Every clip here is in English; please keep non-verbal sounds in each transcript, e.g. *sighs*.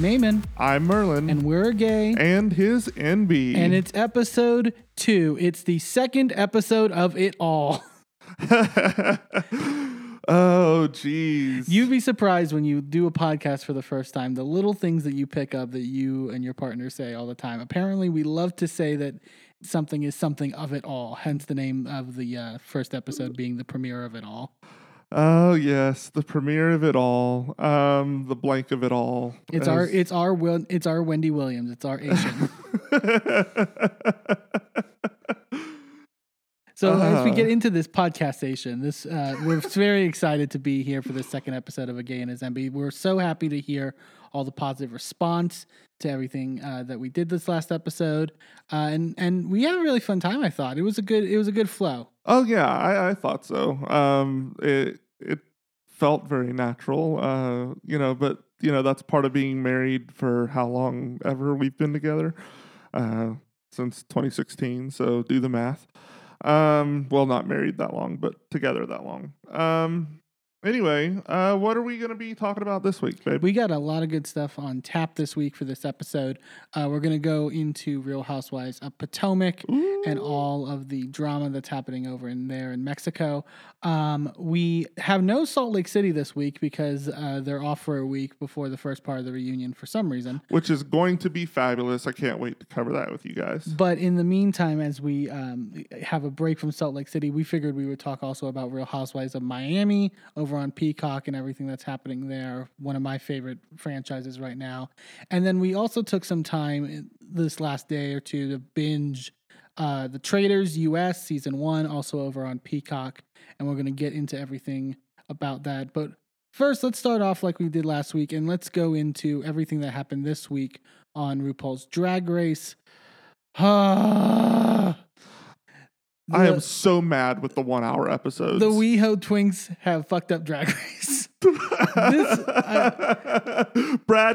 I'm Eamon, I'm Merlin. and we're gay, and his Enby. and it's episode two. It's the second episode of it all. *laughs* *laughs* oh, jeez. You'd be surprised when you do a podcast for the first time, the little things that you pick up that you and your partner say all the time. Apparently, we love to say that something is something of it all, hence the name of the uh, first episode being the premiere of it all. Oh yes, the premiere of it all. Um, the blank of it all. It's our it's our Wil- it's our Wendy Williams. It's our Asian. *laughs* So as we Uh. get into this podcastation, this uh, we're very excited to be here for the second episode of A Gay and His Enby. We're so happy to hear all the positive response to everything uh, that we did this last episode, uh, and and we had a really fun time. I thought it was a good it was a good flow. oh yeah, I, I thought so. Um, it it felt very natural. Uh, you know, but you know that's part of being married for how long ever we've been together. Uh, since 2016. So do the math. Um, well, not married that long, but together that long. Um, anyway, uh, what are we going to be talking about this week, babe? We got a lot of good stuff on tap this week for this episode. Uh, we're gonna go into Real Housewives of Potomac. and all of the drama that's happening over in there in Mexico. Um, we have no Salt Lake City this week because uh, they're off for a week before the first part of the reunion for some reason. which is going to be fabulous. I can't wait to cover that with you guys. But in the meantime, as we um, have a break from Salt Lake City, we figured we would talk also about Real Housewives of Miami over on Peacock and everything that's happening there. One of my favorite franchises right now. And then we also took some time this last day or two to binge uh, The Traitors US season one, also over on Peacock. And we're going to get into everything about that. But first, let's start off like we did last week and let's go into everything that happened this week on RuPaul's Drag Race. *sighs* I am so mad with the one hour episodes. the WeHo Twinks have fucked up Drag Race. *laughs* Brad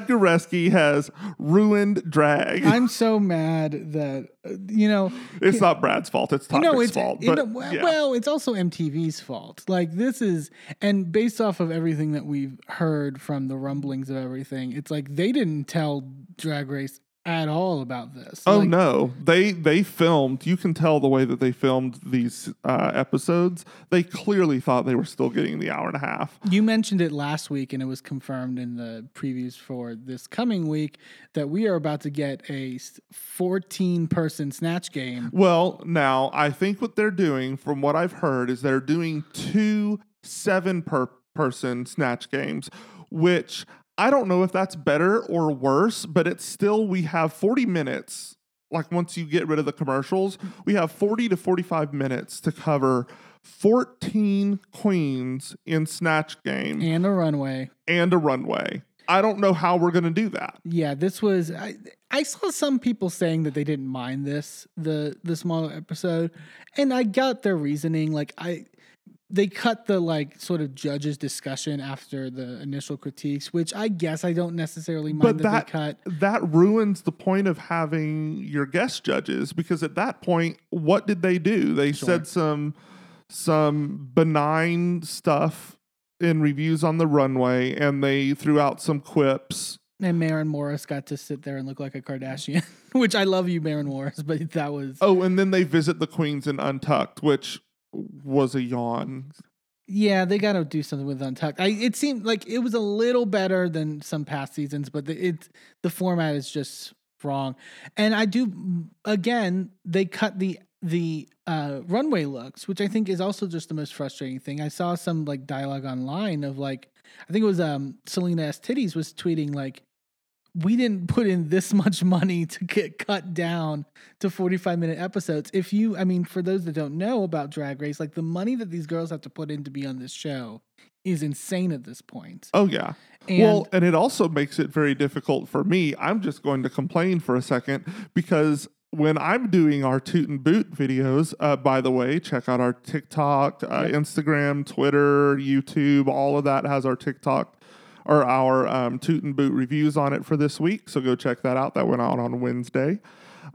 Goreski has ruined drag. I'm so mad that uh, you know. it's not Brad's fault. It's Todrick's no, it's fault. But know, well, yeah. well, it's also MTV's fault. Like this is, and based off of everything that we've heard from the rumblings of everything, it's like they didn't tell Drag Race at all about this. Oh Like, no, they they filmed. You can tell the way that they filmed these uh, episodes. They clearly thought they were still getting the hour and a half. You mentioned it last week, and it was confirmed in the previews for this coming week that we are about to get a 14 person snatch game. Well, now I think what they're doing, from what I've heard, is they're doing two seven per person snatch games, which I don't know if that's better or worse, but it's still we have 40 minutes. Like once you get rid of the commercials, we have 40 to 45 minutes to cover 14 queens in snatch game And a runway. and a runway. I don't know how we're going to do that. Yeah, this was I, I saw some people saying that they didn't mind this the the smaller episode, and I got their reasoning. Like I, they cut the like sort of judges discussion after the initial critiques, which I guess I don't necessarily mind But that, that they cut. that ruins the point of having your guest judges because at that point, what did they do? They Sure. said some some benign stuff in reviews on the runway, and they threw out some quips. And Maren Morris got to sit there and look like a Kardashian, *laughs* which I love you, Maren Morris, but that was Oh, and then they visit the queens in Untucked, which was a yawn. Yeah, they got to do something with Untucked. I it seemed like it was a little better than some past seasons, but the, it the format is just wrong. And I do again, they cut the the uh, runway looks, which I think is also just the most frustrating thing. I saw some like dialogue online of like I think it was um Selena S Titties was tweeting like we didn't put in this much money to get cut down to 45 minute episodes. If you, I mean, for those that don't know about Drag Race, like the money that these girls have to put in to be on this show is insane at this point. Oh yeah. And well, and it also makes it very difficult for me. I'm just going to complain for a second because when I'm doing our toot and boot videos, uh, by the way, check out our TikTok, uh, Yep. Instagram, Twitter, YouTube. All of that has our TikTok or our um, toot and boot reviews on it for this week. So go check that out. That went out on Wednesday.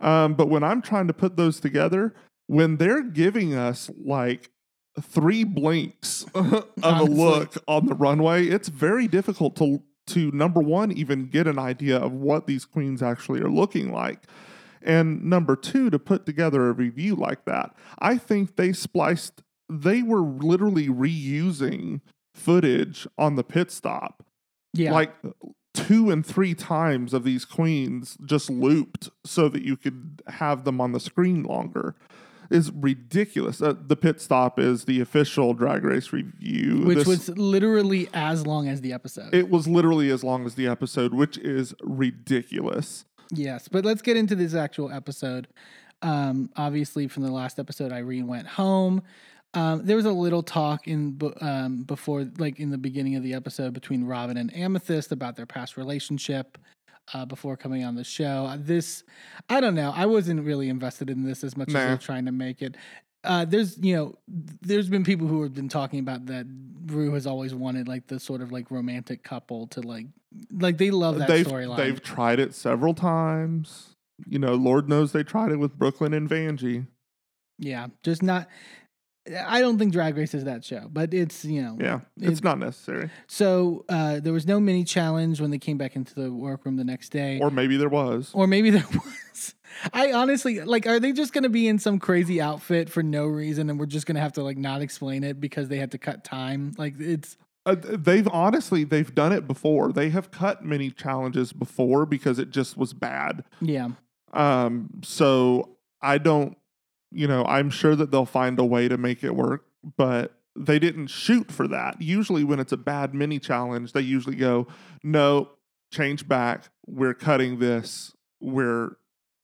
Um, but when I'm trying to put those together, when they're giving us like three blinks *laughs* of Honestly. a look on the runway, it's very difficult to to number one, even get an idea of what these queens actually are looking like. And number two, to put together a review like that. I think they spliced, they were literally reusing footage on the pit stop. Yeah. Like two and three times of these queens just looped so that you could have them on the screen longer is ridiculous. Uh, the pit stop is the official drag race review, which This- was literally as long as the episode. it was literally as long as the episode, which is ridiculous. Yes, but let's get into this actual episode. Um, obviously, from the last episode, Irene went home. Um, there was a little talk in um, before, like in the beginning of the episode, between Robin and Amethyst about their past relationship. Uh, before coming on the show, Uh, this I don't know. I wasn't really invested in this as much as they're trying to make it. Uh, there's you know, there's been people who have been talking about that. Rue has always wanted like the sort of like romantic couple to like, like they love that they've storyline. they've tried it several times. You know, Lord knows they tried it with Brooke Lynn and Vanjie. Yeah, just not. I don't think Drag Race is that show, but it's you know. Yeah, it's It- not necessary. So uh, there was no mini challenge when they came back into the workroom the next day, Or maybe there was. or maybe there *laughs* was. I honestly like. Are they just going to be in some crazy outfit for no reason, and we're just going to have to like not explain it because they had to cut time? Like it's Uh, they've honestly they've done it before. They have cut many challenges before because it just was bad. yeah, Um, so I don't, you know, I'm sure that they'll find a way to make it work, but they didn't shoot for that. Usually, when it's a bad mini challenge, they usually go, no, change back. We're cutting this. We're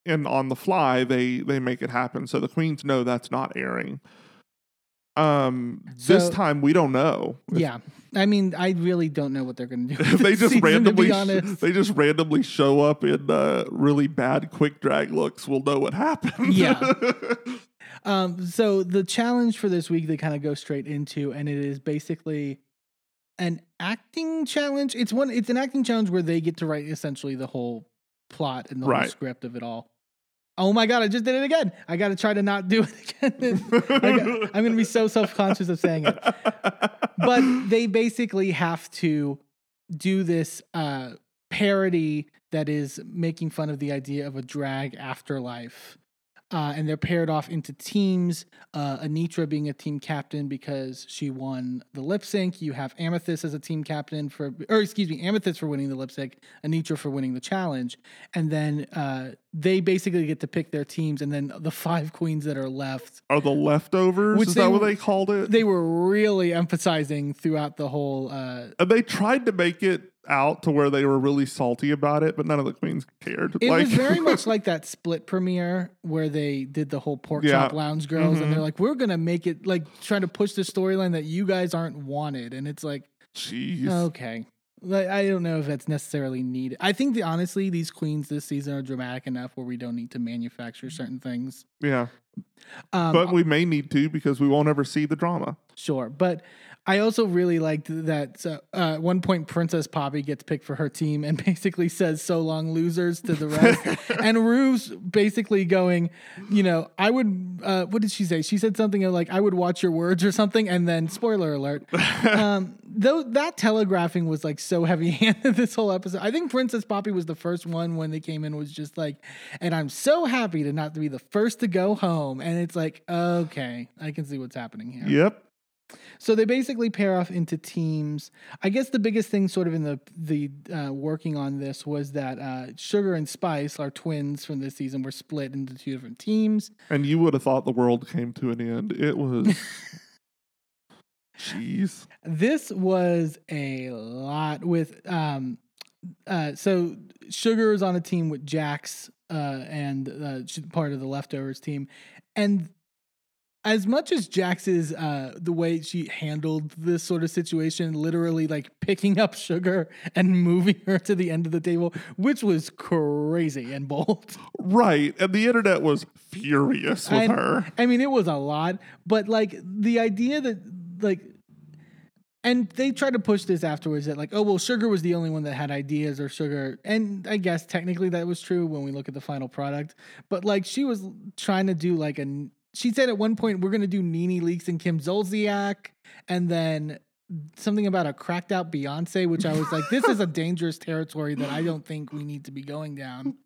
and on the fly they they make it happen. So the queens know that's not airing. Um, this time we don't know. If- yeah. I mean, I really don't know what they're going to do. *laughs* they just season, randomly they just randomly show up in uh, really bad quick drag looks we'll know what happened Yeah. *laughs* Um, so the challenge for this week they kind of go straight into, and it is basically an acting challenge. It's one. It's an acting challenge where they get to write essentially the whole plot and the whole script of it all. Oh my god! I just did it again. I got to try to not do it again. *laughs* I'm going to be so self conscious of saying it. But they basically have to do this uh, parody that is making fun of the idea of a drag afterlife. Uh, and they're paired off into teams. Uh, Anitra being a team captain because she won the lip sync. You have Amethyst as a team captain for, or excuse me, Amethyst for winning the lip sync, Anitra for winning the challenge. And then uh, they basically get to pick their teams. And then the five queens that are left, are the leftovers Which is that what they called it they were really emphasizing throughout the whole. Uh, and they tried to make it out to where they were really salty about it but none of the queens cared It like was very much *laughs* like that split premiere where they did the whole pork Yeah. chop lounge girls, and Mhm. they're like, "We're gonna make it like trying to push the storyline that you guys aren't wanted," and it's like, jeez okay, like I don't know if that's necessarily needed. I think that honestly, these queens this season are dramatic enough where we don't need to manufacture certain things. yeah Um, but we may need to because we won't ever see the drama Sure, but I also really liked that uh, at one point Princess Poppy gets picked for her team and *laughs* basically says "so long, losers" to the rest, *laughs* and Rue's basically going, you know, I would. Uh, what did she say? She said something like, "I would watch your words" or something, and then spoiler alert. *laughs* um, though that telegraphing was like so heavy-handed this whole episode. I think Princess Poppy was the first one when they came in was just like, and I'm so happy to not be the first to go home, and it's like, okay, I can see what's happening here. yep So they basically pair off into teams. I guess the biggest thing, sort of in the the uh, working on this, was that uh, Sugar and Spice, our twins from this season, were split into two different teams. and you would have thought the world came to an end it was *laughs* jeez This was a lot with. Um, uh, so Sugar is on a team with Jax, uh, and uh, part of the leftovers team, and as much as Jax is uh, the way she handled this sort of situation, literally like picking up Sugar and *laughs* moving her to the end of the table, which was crazy and bold. right and the internet was furious with And- her I mean, it was a lot, but like the idea that like, and they tried to push this afterwards that like, oh well, Sugar was the only one that had ideas, or Sugar, and I guess technically that was true when we look at the final product, but like she was trying to do like a. She said at one point we're gonna do Nene Leakes and Kim Zolciak, and then something about a cracked out Beyonce, which I was like, this is a dangerous territory that I don't think we need to be going down.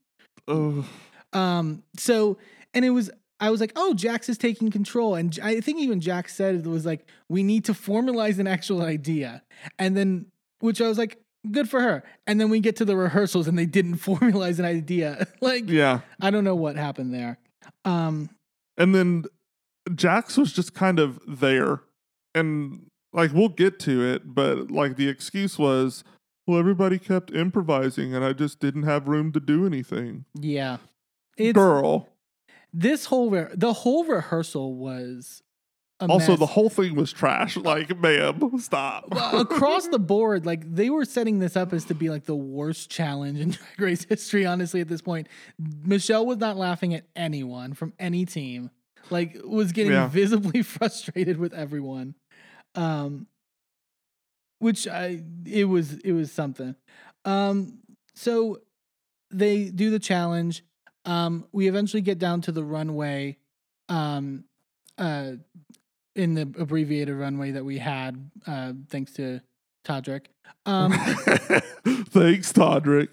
Ugh. Um, so and it was I was like, oh, Jax is taking control. And I think even Jax said it was like, we need to formalize an actual idea. And then which I was like, good for her. And then we get to the rehearsals and they didn't *laughs* formalize an idea. *laughs* like yeah. I don't know what happened there. Um And then Jax was just kind of there. And like we'll get to it, but like the excuse was, well, everybody kept improvising and I just didn't have room to do anything. yeah. It's Girl. this whole re- the whole rehearsal was Also, the whole thing was trash. *laughs* Like, ma'am, stop. Well, across the board, like they were setting this up as to be like the worst challenge in *laughs* Drag Race history. Honestly, at this point, Michelle was not laughing at anyone from any team. Like, was getting Yeah. visibly *laughs* frustrated with everyone. Um, which I it was it was something. Um, so they do the challenge. Um, we eventually get down to the runway. Um, uh, in the abbreviated runway that we had, uh, thanks to Todrick. Um, *laughs* Thanks, Todrick.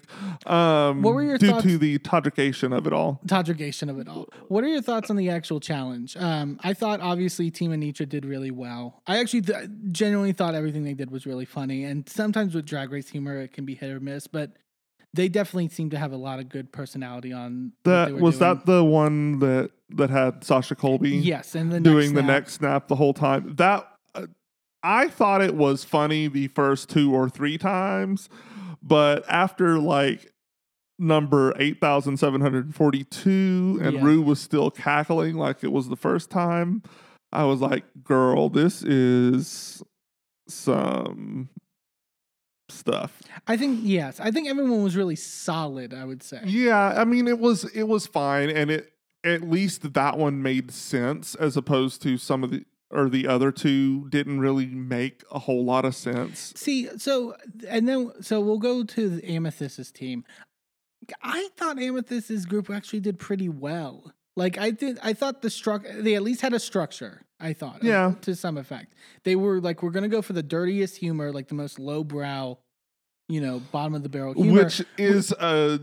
Um, What were your due thoughts- to the Todrickation of it all? Todrickation of it all. What are your thoughts on the actual challenge? Um, I thought obviously Team Anitra did really well. I actually th- genuinely thought everything they did was really funny. And sometimes with Drag Race humor, it can be hit or miss, but they definitely seem to have a lot of good personality on. That was doing. that the one that that had Sasha Colby Yes, and the doing the neck snap the whole time. That uh, I thought it was funny the first two or three times, but after like number 8742 and Yeah. Rue was still cackling like it was the first time, I was like, "Girl, this is some stuff." I think yes, I think everyone was really solid. I would say. Yeah, I mean it was it was fine and it at least that one made sense as opposed to some of the or the other two didn't really make a whole lot of sense. See, so and then so we'll go to the Amethyst's team. I thought Amethyst's group actually did pretty well. Like I did, I thought the struct they at least had a structure. I thought, Yeah. to some effect. They were like, we're gonna go for the dirtiest humor, like the most lowbrow, you know, bottom of the barrel humor. Which is uh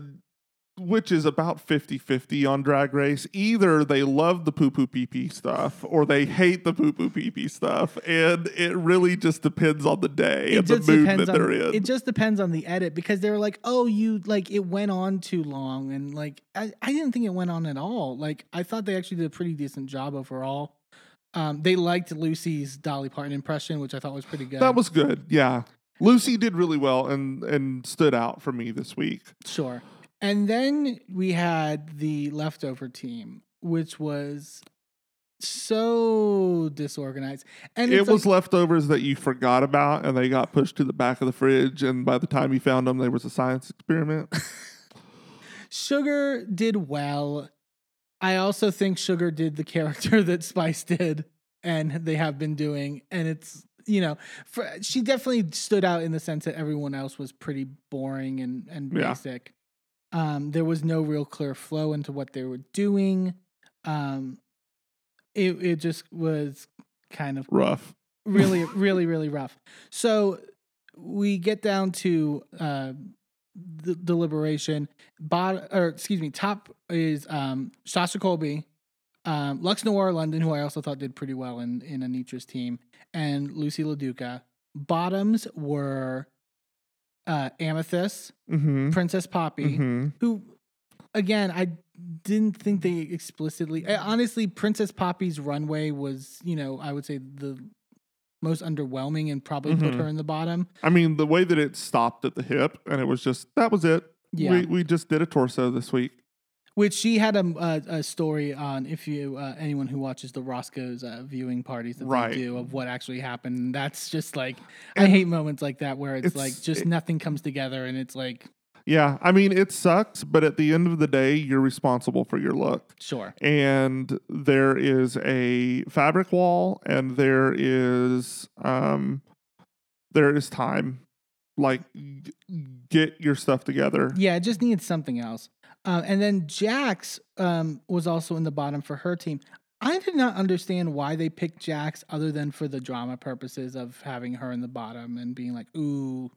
which is about 50-50 on drag race. Either they love the poo poo pee pee stuff or they hate the poo poo pee pee stuff. And it really just depends on the day and the mood that on they're in. it just depends on the edit because they were like, oh, you like it went on too long, and like I, I didn't think it went on at all. Like I thought they actually did a pretty decent job overall. Um, they liked Loosey's Dolly Parton impression, which I thought was pretty good. that was good. Yeah. Lucy did really well and and stood out for me this week. sure. And then we had the leftover team, which was so disorganized, and it was like- leftovers that you forgot about and they got pushed to the back of the fridge and by the time you found them there was a science experiment *laughs* Sugar did well. I also think Sugar did the character *laughs* that Spice did and they have been doing. And it's, you know, for, she definitely stood out in the sense that everyone else was pretty boring and, and Yeah. basic. Um, there was no real clear flow into what they were doing. Um, it, it just was kind of rough. really *laughs* really really rough. So we get down to uh the deliberation. Bot or excuse me top is um sasha colby um luxx noir london who i also thought did pretty well in in anitra's team and loosey laduca. Bottoms were uh amethyst mm-hmm. princess poppy Mm-hmm. who again i didn't think they explicitly eh, honestly princess poppy's runway was you know i would say the most underwhelming and probably put Mhm. her in the bottom i mean the way that it stopped at the hip and it was just that was it yeah we, we just did a torso this week which she had a, a, a story on if you uh, anyone who watches the roscoe's uh, viewing parties that Right. they do of what actually happened. That's just like i hate moments like that where it's, it's- like just it- nothing comes together and it's like yeah i mean it sucks but at the end of the day you're responsible for your look. Sure. And there is a fabric wall and there is um there is time. Like get your stuff together. Yeah, it just needs something else. Uh, and then Jax um, was also in the bottom for her team. I did not understand why they picked Jax other than for the drama purposes of having her in the bottom and being like, "Ooh,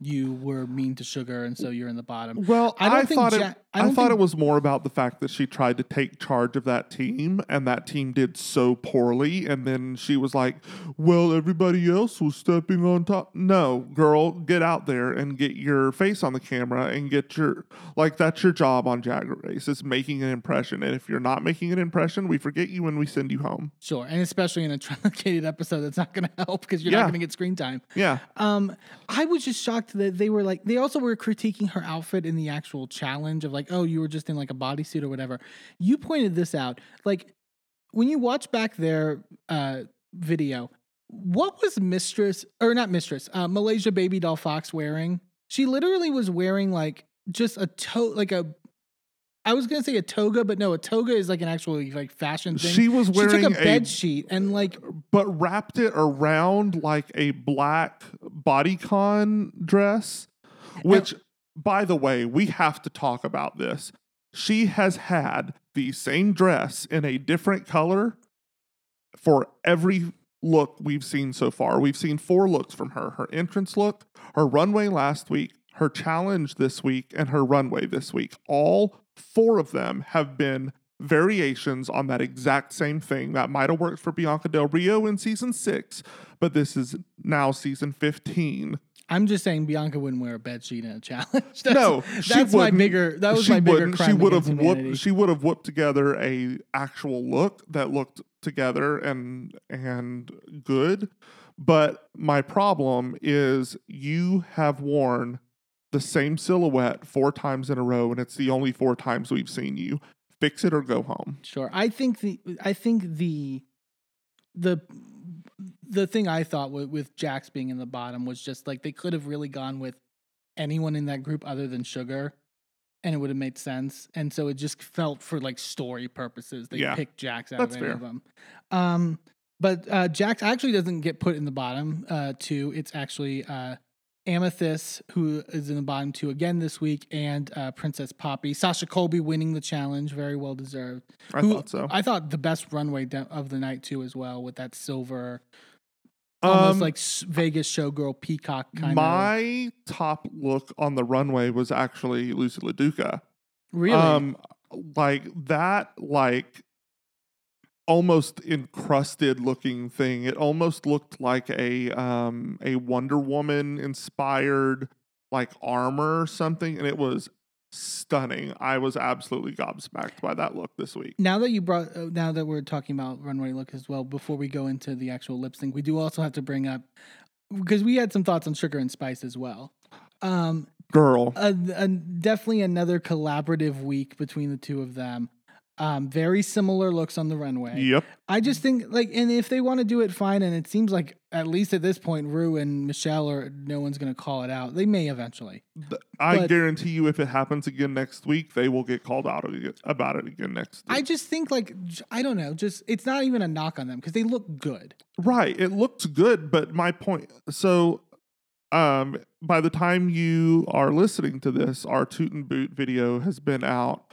you were mean to Sugar, and so you're in the bottom." Well, I don't I, think thought Ja- it. I I, thought think- it was more about the fact that she tried to take charge of that team, and that team did so poorly. And then she was like, "Well, everybody else was stepping on top." No, girl, get out there and get your face on the camera and get your like that's your job on Drag Race is making an impression. And if you're not making an impression, we forget you when we send you home. Sure, and especially in a truncated episode, that's not going *laughs* to help because you're not going to get screen time. Yeah, Um, I was just shocked that they were like they also were critiquing her outfit in the actual challenge of like, oh, you were just in like a bodysuit or whatever. You pointed this out. Like when you watch back their uh video, what was Mistress or not Mistress, uh Malaysia Babydoll Foxx wearing? She literally was wearing like just a to like a I was gonna say a toga, but no, a toga is like an actual like fashion thing. she was She wearing took a a bed sheet and like but wrapped it around like a black bodycon dress, which, by the way, we have to talk about this. She has had the same dress in a different color for every look we've seen so far. We've seen four looks from her her entrance look, her runway last week, her challenge this week, and her runway this week. All four of them have been variations on that exact same thing that might have worked for Bianca Del Rio in season six, but this is now season 15. I'm just saying Bianca wouldn't wear a bed sheet in a challenge. *laughs* That's, no, she that's my wouldn't. bigger. That was she my bigger crime She would have whooped. She would have whooped together a actual look that looked together and and good. But my problem is you have worn the same silhouette four times in a row, and it's the only four times we've seen you. Fix it or go home. Sure. I think the I think the the the thing I thought with, with Jax being in the bottom was just like they could have really gone with anyone in that group other than Sugar, and it would have made sense. And so it just felt for like story purposes they Yeah. picked Jax out That's of any fair. of them. Um, but uh, Jax actually doesn't get put in the bottom uh, two. It's actually uh, Amethyst who is in the bottom two again this week, and uh, Princess Poppy. Sasha Colby winning the challenge, very well deserved. I Who- thought so. I thought the best runway de- of the night too, as well, with that silver, almost Um, like Vegas showgirl peacock kind of. my top look on the runway was actually Loosey LaDuca. Really, Um, like that, like almost encrusted looking thing. It almost looked like a um a Wonder Woman inspired like armor or something, and it was stunning. I was absolutely gobsmacked by that look this week. now that you brought, uh, now that we're talking about runway look as well, before we go into the actual lip sync, we do also have to bring up because we had some thoughts on Sugar and Spice as well. Um, Girl, a, a, definitely another collaborative week between the two of them. Um, very similar looks on the runway. yep. I just think like, and if they want to do it, fine. And it seems like at least at this point, Rue and Michelle or no one's going to call it out. They may eventually. Th- I But- guarantee you, if it happens again next week, they will get called out about it again next. I just think like I don't know. Just it's not even a knock on them because they look good. Right. It looks good, but my point so um by the time you are listening to this, our Toot and Boot video has been out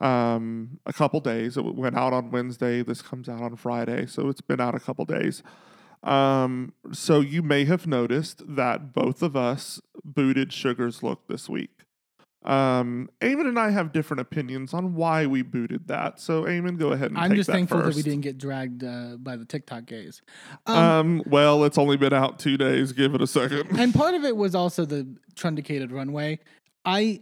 um a couple days. It went out on Wednesday. This comes out on Friday, so it's been out a couple days. Um so you may have noticed that both of us booted Sugar's look this week. Um, Eamon and I have different opinions on why we booted that. So, Eamon, go ahead and I'm just that thankful that we didn't get dragged uh, by the TikTok gays. Um, Um, well, it's only been out two days. Give it a second. and part *laughs* of it was also the truncated runway. I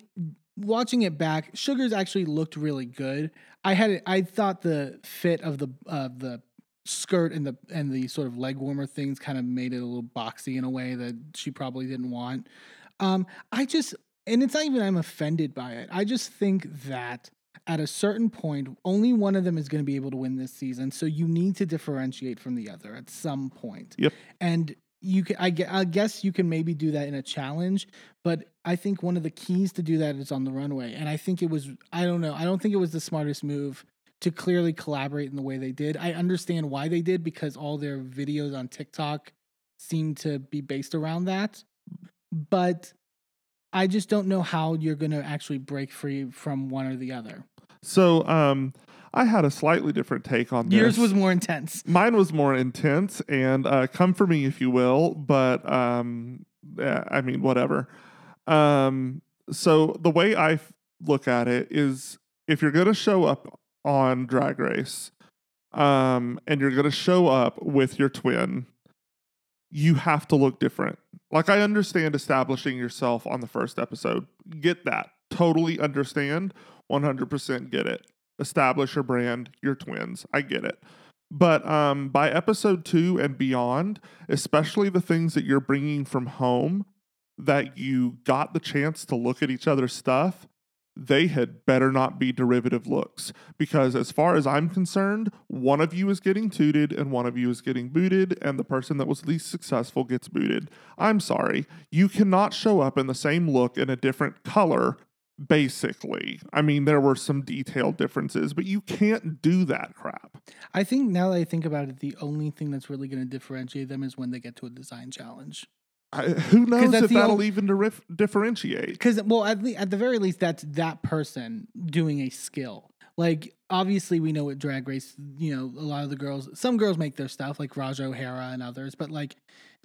watching it back, Sugars actually looked really good. I had it, I thought the fit of the of the skirt and the and the sort of leg warmer things kind of made it a little boxy in a way that she probably didn't want. Um, I just and it's not even I'm offended by it. I just think that at a certain point, only one of them is going to be able to win this season. So you need to differentiate from the other at some point. Yep. And you can, I, I guess you can maybe do that in a challenge, but I think one of the keys to do that is on the runway. And I think it was, I don't know, I don't think it was the smartest move to clearly collaborate in the way they did. I understand why they did because all their videos on TikTok seem to be based around that. But I just don't know how you're going to actually break free from one or the other. So um, I had a slightly different take on this. Yours was more intense. Mine was more intense, and uh, come for me if you will. But um, I mean, whatever. Um, so the way I f- look at it is, if you're gonna show up on Drag Race, um, and you're gonna show up with your twin, you have to look different. Like I understand establishing yourself on the first episode. Get that. Totally understand. 100% get it. Establish your brand, your twins. I get it. But um, by episode two and beyond, especially the things that you're bringing from home that you got the chance to look at each other's stuff, they had better not be derivative looks. Because as far as I'm concerned, one of you is getting tooted and one of you is getting booted, and the person that was least successful gets booted. I'm sorry. You cannot show up in the same look in a different color basically. I mean, there were some detailed differences, but you can't do that crap. I think now that I think about it, the only thing that's really going to differentiate them is when they get to a design challenge. I, who knows if that'll only- even derif- differentiate? Because, well, at, the, at the very least, that's that person doing a skill. Like, obviously, we know at Drag Race, you know, a lot of the girls, some girls make their stuff, like Raja O'Hara and others, but like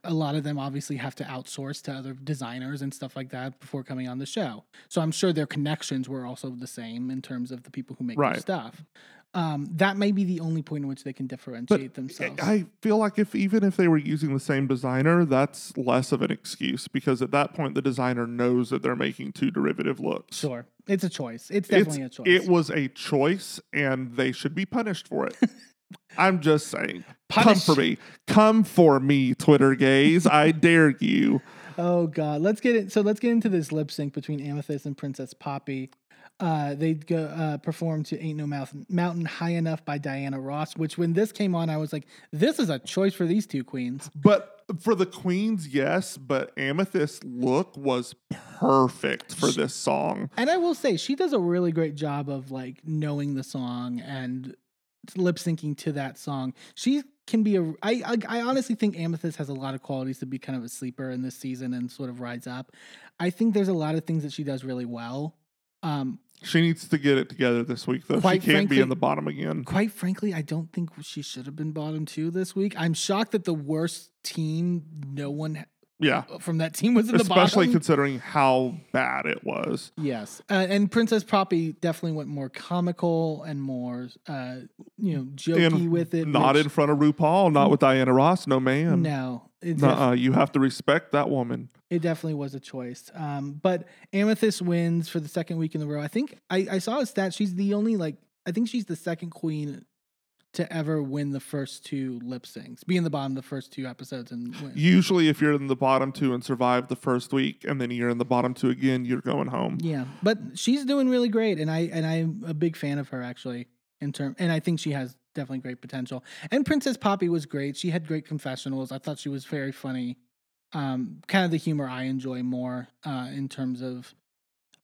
a lot of them obviously have to outsource to other designers and stuff like that before coming on the show. So I'm sure their connections were also the same in terms of the people who make their stuff. Um, that may be the only point in which they can differentiate themselves. I feel like if even if they were using the same designer, that's less of an excuse because at that point the designer knows that they're making two derivative looks. sure. It's a choice. It's It's- definitely a choice. It was a choice and they should be punished for it. *laughs* I'm just saying. Punish. Come for me. Come for me, Twitter gays. I *laughs* dare you. Oh God, let's get it. So let's get into this lip sync between Amethyst and Princess Poppy. Uh, they go uh, perform to "Ain't No Mountain, Mountain High Enough" by Diana Ross. Which, when this came on, I was like, "This is a choice for these two queens." But for the queens, yes, but Amethyst's look was perfect for this song. And I will say, she does a really great job of like knowing the song and lip syncing to that song. She can be a. I, I I honestly think Amethyst has a lot of qualities to be kind of a sleeper in this season and sort of rides up. I think there's a lot of things that she does really well. Um, She needs to get it together this week, though. Quite she can't be frankly- in the bottom again. quite frankly, I don't think she should have been bottom two this week. I'm shocked that the worst team, no one Yeah. from that team was in the Especially considering how bad it was. yes, uh, and Princess Poppy definitely went more comical and more, uh, you know, jokey And with it. Not which- in front of RuPaul, not with Diana Ross. No, ma'am. No, it, def- Nuh-uh. You have to respect that woman. it definitely was a choice. Um, but Amethyst wins for the second week in a row. I think I, I saw a stat. She's the only like I think she's the second queen to ever win the first two lip syncs, be in the bottom of the first two episodes and win. Usually, if you're in the bottom two and survive the first week, and then you're in the bottom two again, you're going home. Yeah, but she's doing really great, and I and I'm a big fan of her actually. In term, and I think she has definitely great potential. And Princess Poppy was great. She had great confessionals. I thought she was very funny. Um, kind of the humor I enjoy more uh, in terms of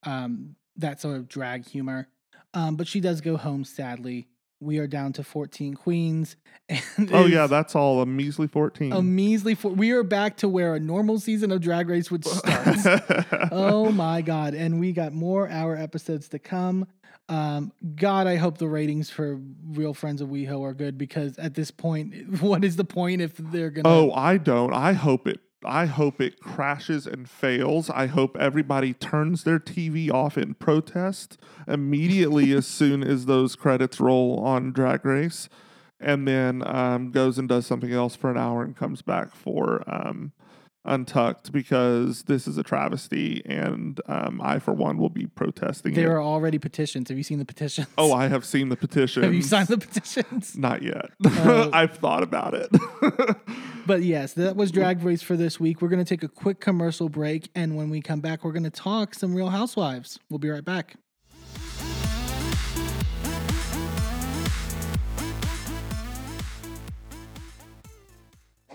um, that sort of drag humor. Um, but she does go home sadly. We are down to 14 queens. *laughs* And Oh yeah, that's all a measly fourteen. a measly. Four, we are back to where a normal season of Drag Race would start. *laughs* oh my god and we got more hour episodes to come um god i hope the ratings for real friends of weho are good because at this point *laughs* what is the point if they're gonna oh, I don't. I hope it. I hope it crashes and fails. I hope everybody turns their TV off in protest immediately as *laughs* soon as those credits roll on Drag Race, and then um, goes and does something else for an hour and comes back for um, Untucked because this is a travesty, and um, I, for one, will be protesting there it. are already petitions have you seen the petitions Oh, I have seen the petition. *laughs* have you signed the petitions *laughs* Not yet. Oh. *laughs* I've thought about it. but yes that was drag race for this week we're going to take a quick commercial break and when we come back we're going to talk some real housewives we'll be right back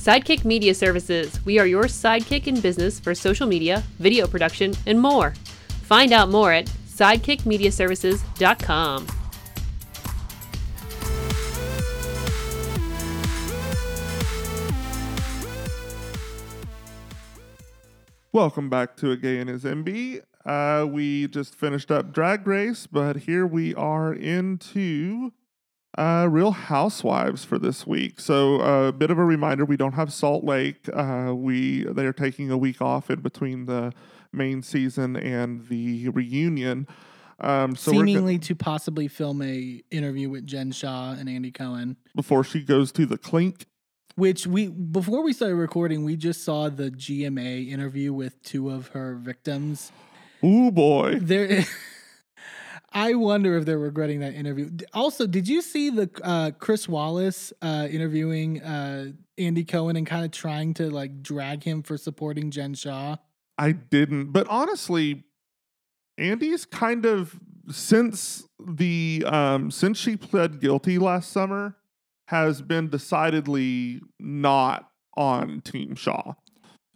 Sidekick Media Services. We are your sidekick in business for social media, video production, and more. Find out more at sidekickmediaservices.com. Welcome back to A Gay and His Enby. Uh, we just finished up Drag Race, but here we are into uh, Real Housewives for this week. So a uh, bit of a reminder: we don't have Salt Lake. Uh, we they are taking a week off in between the main season and the reunion. Um, so seemingly go- to possibly film a interview with Jen Shah and Andy Cohen before she goes to the clink which we before we started recording, we just saw the GMA interview with two of her victims. Oh boy. There *laughs* I wonder if they're regretting that interview. Also, did you see the uh, Chris Wallace uh, interviewing uh, Andy Cohen and kind of trying to like drag him for supporting Jen Shah? I didn't, but honestly, Andy's kind of since the um since she pled guilty last summer, has been decidedly not on Team Shah.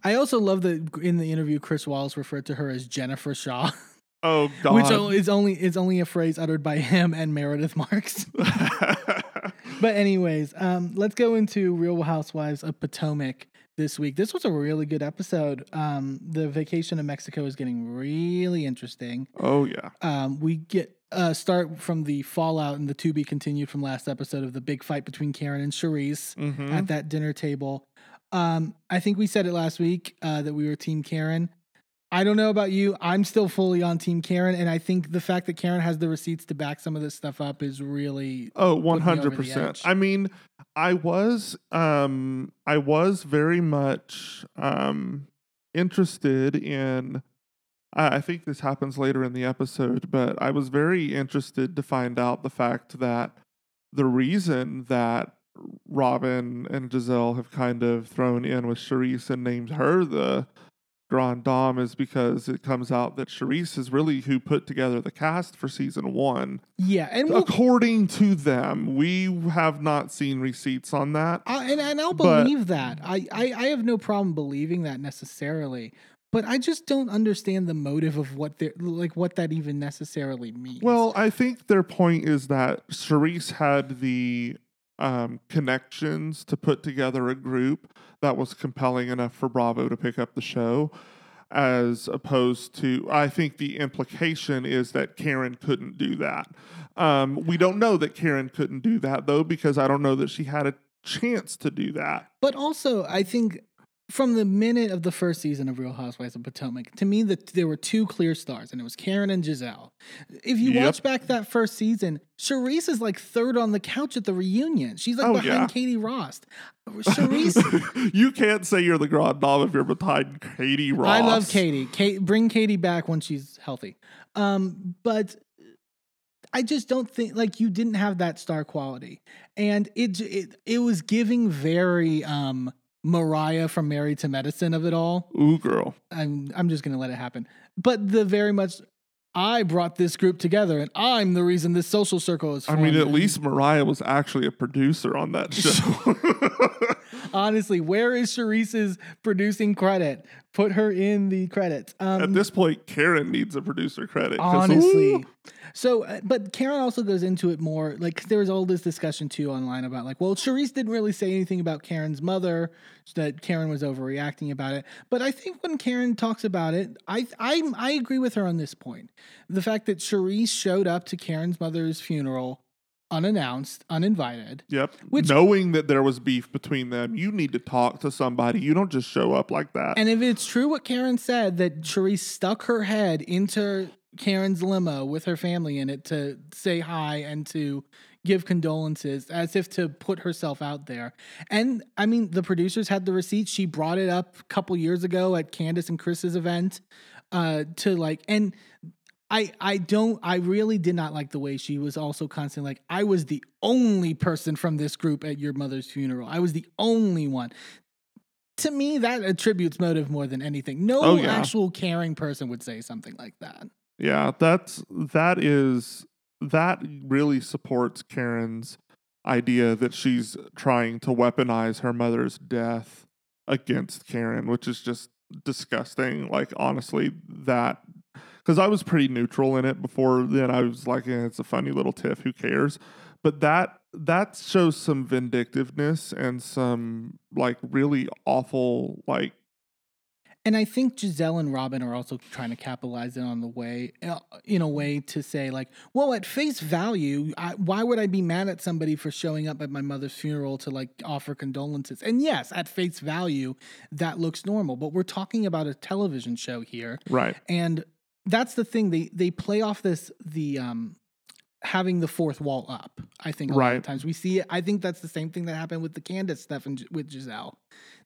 I also love that in the interview, Chris Wallace referred to her as Jennifer Shah. *laughs* Oh God! Which is only is only a phrase uttered by him and Meredith *laughs* Marks. *laughs* but anyways, um, let's go into Real Housewives of Potomac this week. This was a really good episode. Um, the vacation in Mexico is getting really interesting. Oh yeah. Um, we get uh, start from the fallout and the to be continued from last episode of the big fight between Karen and Charrisse mm-hmm. at that dinner table. Um, I think we said it last week uh, that we were Team Karen. I don't know about you. I'm still fully on Team Karen, and I think the fact that Karen has the receipts to back some of this stuff up is really oh 100. percent I mean, I was um, I was very much um, interested in I think this happens later in the episode, but I was very interested to find out the fact that the reason that Robin and Gizelle have kind of thrown in with Charrisse and named her the Grand Dame is because it comes out that Charrisse is really who put together the cast for season one. Yeah, and we'll, according to them, we have not seen receipts on that. I, and, and I'll believe that. I, I I have no problem believing that necessarily but I just don't understand the motive of what they're like what that even necessarily means. Well, I think their point is that Charrisse had the um, connections to put together a group that was compelling enough for Bravo to pick up the show, as opposed to I think the implication is that Karen couldn't do that. Um, we don't know that Karen couldn't do that though, because I don't know that she had a chance to do that. But also, I think from the minute of the first season of Real Housewives of Potomac, to me, that there were two clear stars, and it was Karen and Gizelle. If you yep. watch back that first season, Charrisse is like third on the couch at the reunion. She's like oh, behind yeah. Katie Rost. *laughs* Charrisse, you can't say you're the grand dame if you're behind Katie Rost. I love Katie. Kate, bring Katie back when she's healthy. Um, but I just don't think like you didn't have that star quality, and it it it was giving very um Mariah from Married to Medicine of it all. Ooh, girl. I'm I'm just gonna let it happen. But the very much I brought this group together, and I'm the reason this social circle is. Formed. I mean, at least Mariah was actually a producer on that *laughs* show. *laughs* Honestly, where is Charrisse's producing credit? Put her in the credits. Um, at this point, Karen needs a producer credit. Honestly, so, uh, but Karen also goes into it more. Like there was all this discussion too online about like, well, Charrisse didn't really say anything about Karen's mother, that Karen was overreacting about it. But I think when Karen talks about it, I I I agree with her on this point. The fact that Charrisse showed up to Karen's mother's funeral unannounced, uninvited. Yep. Which, Knowing that there was beef between them, you need to talk to somebody. You don't just show up like that. And if it's true what Karen said, that Charrisse stuck her head into Karen's limo with her family in it to say hi and to give condolences as if to put herself out there. And I mean, the producers had the receipt. She brought it up a couple years ago at Candiace and Chris's event uh, to like, and I I don't I really did not like the way she was also constantly like I was the only person from this group at your mother's funeral. I was the only one. To me, that attributes motive more than anything. No oh, yeah. actual caring person would say something like that. Yeah, that's that is that really supports Karen's idea that she's trying to weaponize her mother's death against Karen, which is just disgusting. Like honestly, that because I was pretty neutral in it before then. I was like, eh, it's a funny little tiff. Who cares? But that that shows some vindictiveness and some like really awful like And I think Gizelle and Robyn are also trying to capitalize it on the way, uh, in a way to say like, well, at face value, I, why would I be mad at somebody for showing up at my mother's funeral to like offer condolences? And yes, at face value, that looks normal. But we're talking about a television show here, right. and that's the thing they they play off this the um having the fourth wall up. I think a lot Right. of times we see it. I think that's the same thing that happened with the Candiace stuff and with Gizelle.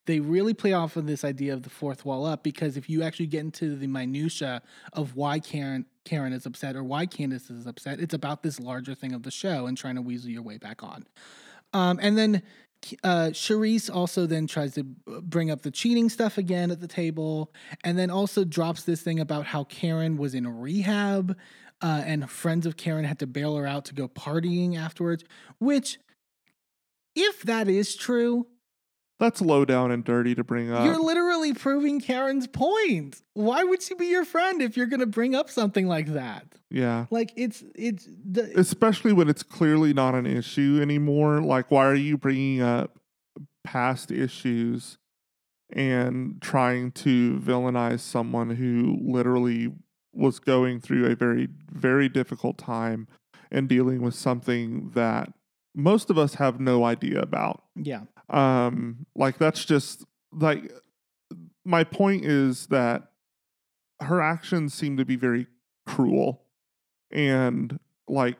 They really play off of this idea of the fourth wall up because if you actually get into the minutia of why Karen Karen is upset or why Candiace is upset, it's about this larger thing of the show and trying to weasel your way back on. Um, and then uh, Charrisse also then tries to uh, bring up the cheating stuff again at the table, and then also drops this thing about how Karen was in rehab, uh, and friends of Karen had to bail her out to go partying afterwards. Which, if that is true, That's low down and dirty to bring up. you're literally proving Karen's point. Why would she be your friend if you're going to bring up something like that? yeah. Like it's it's the, especially when it's clearly not an issue anymore. Like, why are you bringing up past issues and trying to villainize someone who literally was going through a very, very difficult time and dealing with something that most of us have no idea about? yeah. Um, like that's just like my point is that her actions seem to be very cruel and like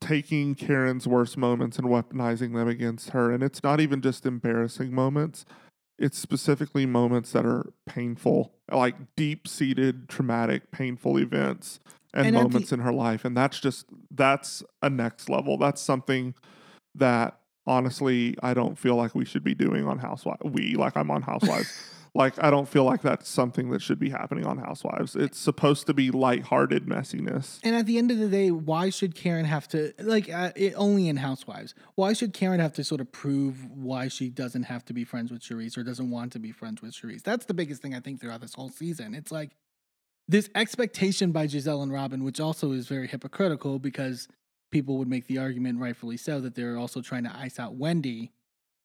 taking Karen's worst moments and weaponizing them against her. And it's not even just embarrassing moments. It's specifically moments that are painful, like deep seated, traumatic, painful events and, And at the- moments in her life. And that's just, that's a next level. That's something that honestly I don't feel like we should be doing on Housewives. We, like I'm on Housewives. *laughs* like I don't feel like that's something that should be happening on Housewives. It's supposed to be lighthearted messiness. And at the end of the day, why should Karen have to like uh, it, only in Housewives? Why should Karen have to sort of prove why she doesn't have to be friends with Charrisse or doesn't want to be friends with Charrisse? That's the biggest thing I think throughout this whole season. It's like this expectation by Gizelle and Robyn, which also is very hypocritical because people would make the argument, rightfully so, that they're also trying to ice out Wendy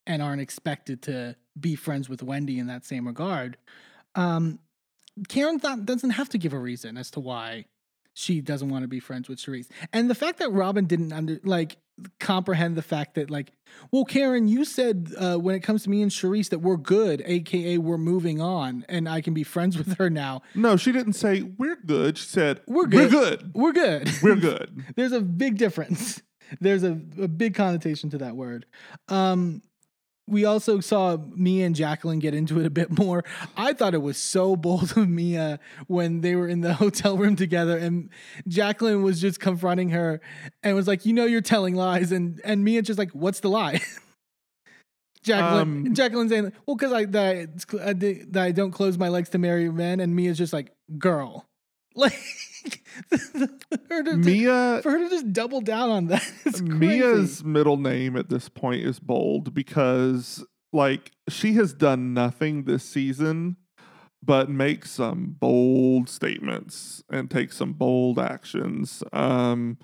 and aren't expected to be friends with Wendy in that same regard. Um, Karen thought, doesn't have to give a reason as to why she doesn't want to be friends with Charrisse. And the fact that Robyn didn't under like comprehend the fact that like, well, Karen, you said uh, when it comes to me and Charrisse that we're good, aka we're moving on, and I can be friends *laughs* with her now. No, she didn't say we're good. She said We're good. We're good. We're good. We're *laughs* good. There's a big difference. *laughs* There's a, a big connotation to that word. Um, we also saw Mia and Jacqueline get into it a bit more. I thought it was so bold of Mia when they were in the *laughs* hotel room together and Jacqueline was just confronting her and was like, "You know, you're telling lies," and and Mia just like, "What's the lie?" Jacqueline, Um, Jacqueline saying, "Well, because I that, I that I don't close my legs to marry men," and Mia's just like, "Girl." Like *laughs* her to, Mia for her to just double down on that. *laughs* Mia's middle name at this point is bold because like she has done nothing this season but make some bold statements and take some bold actions. Um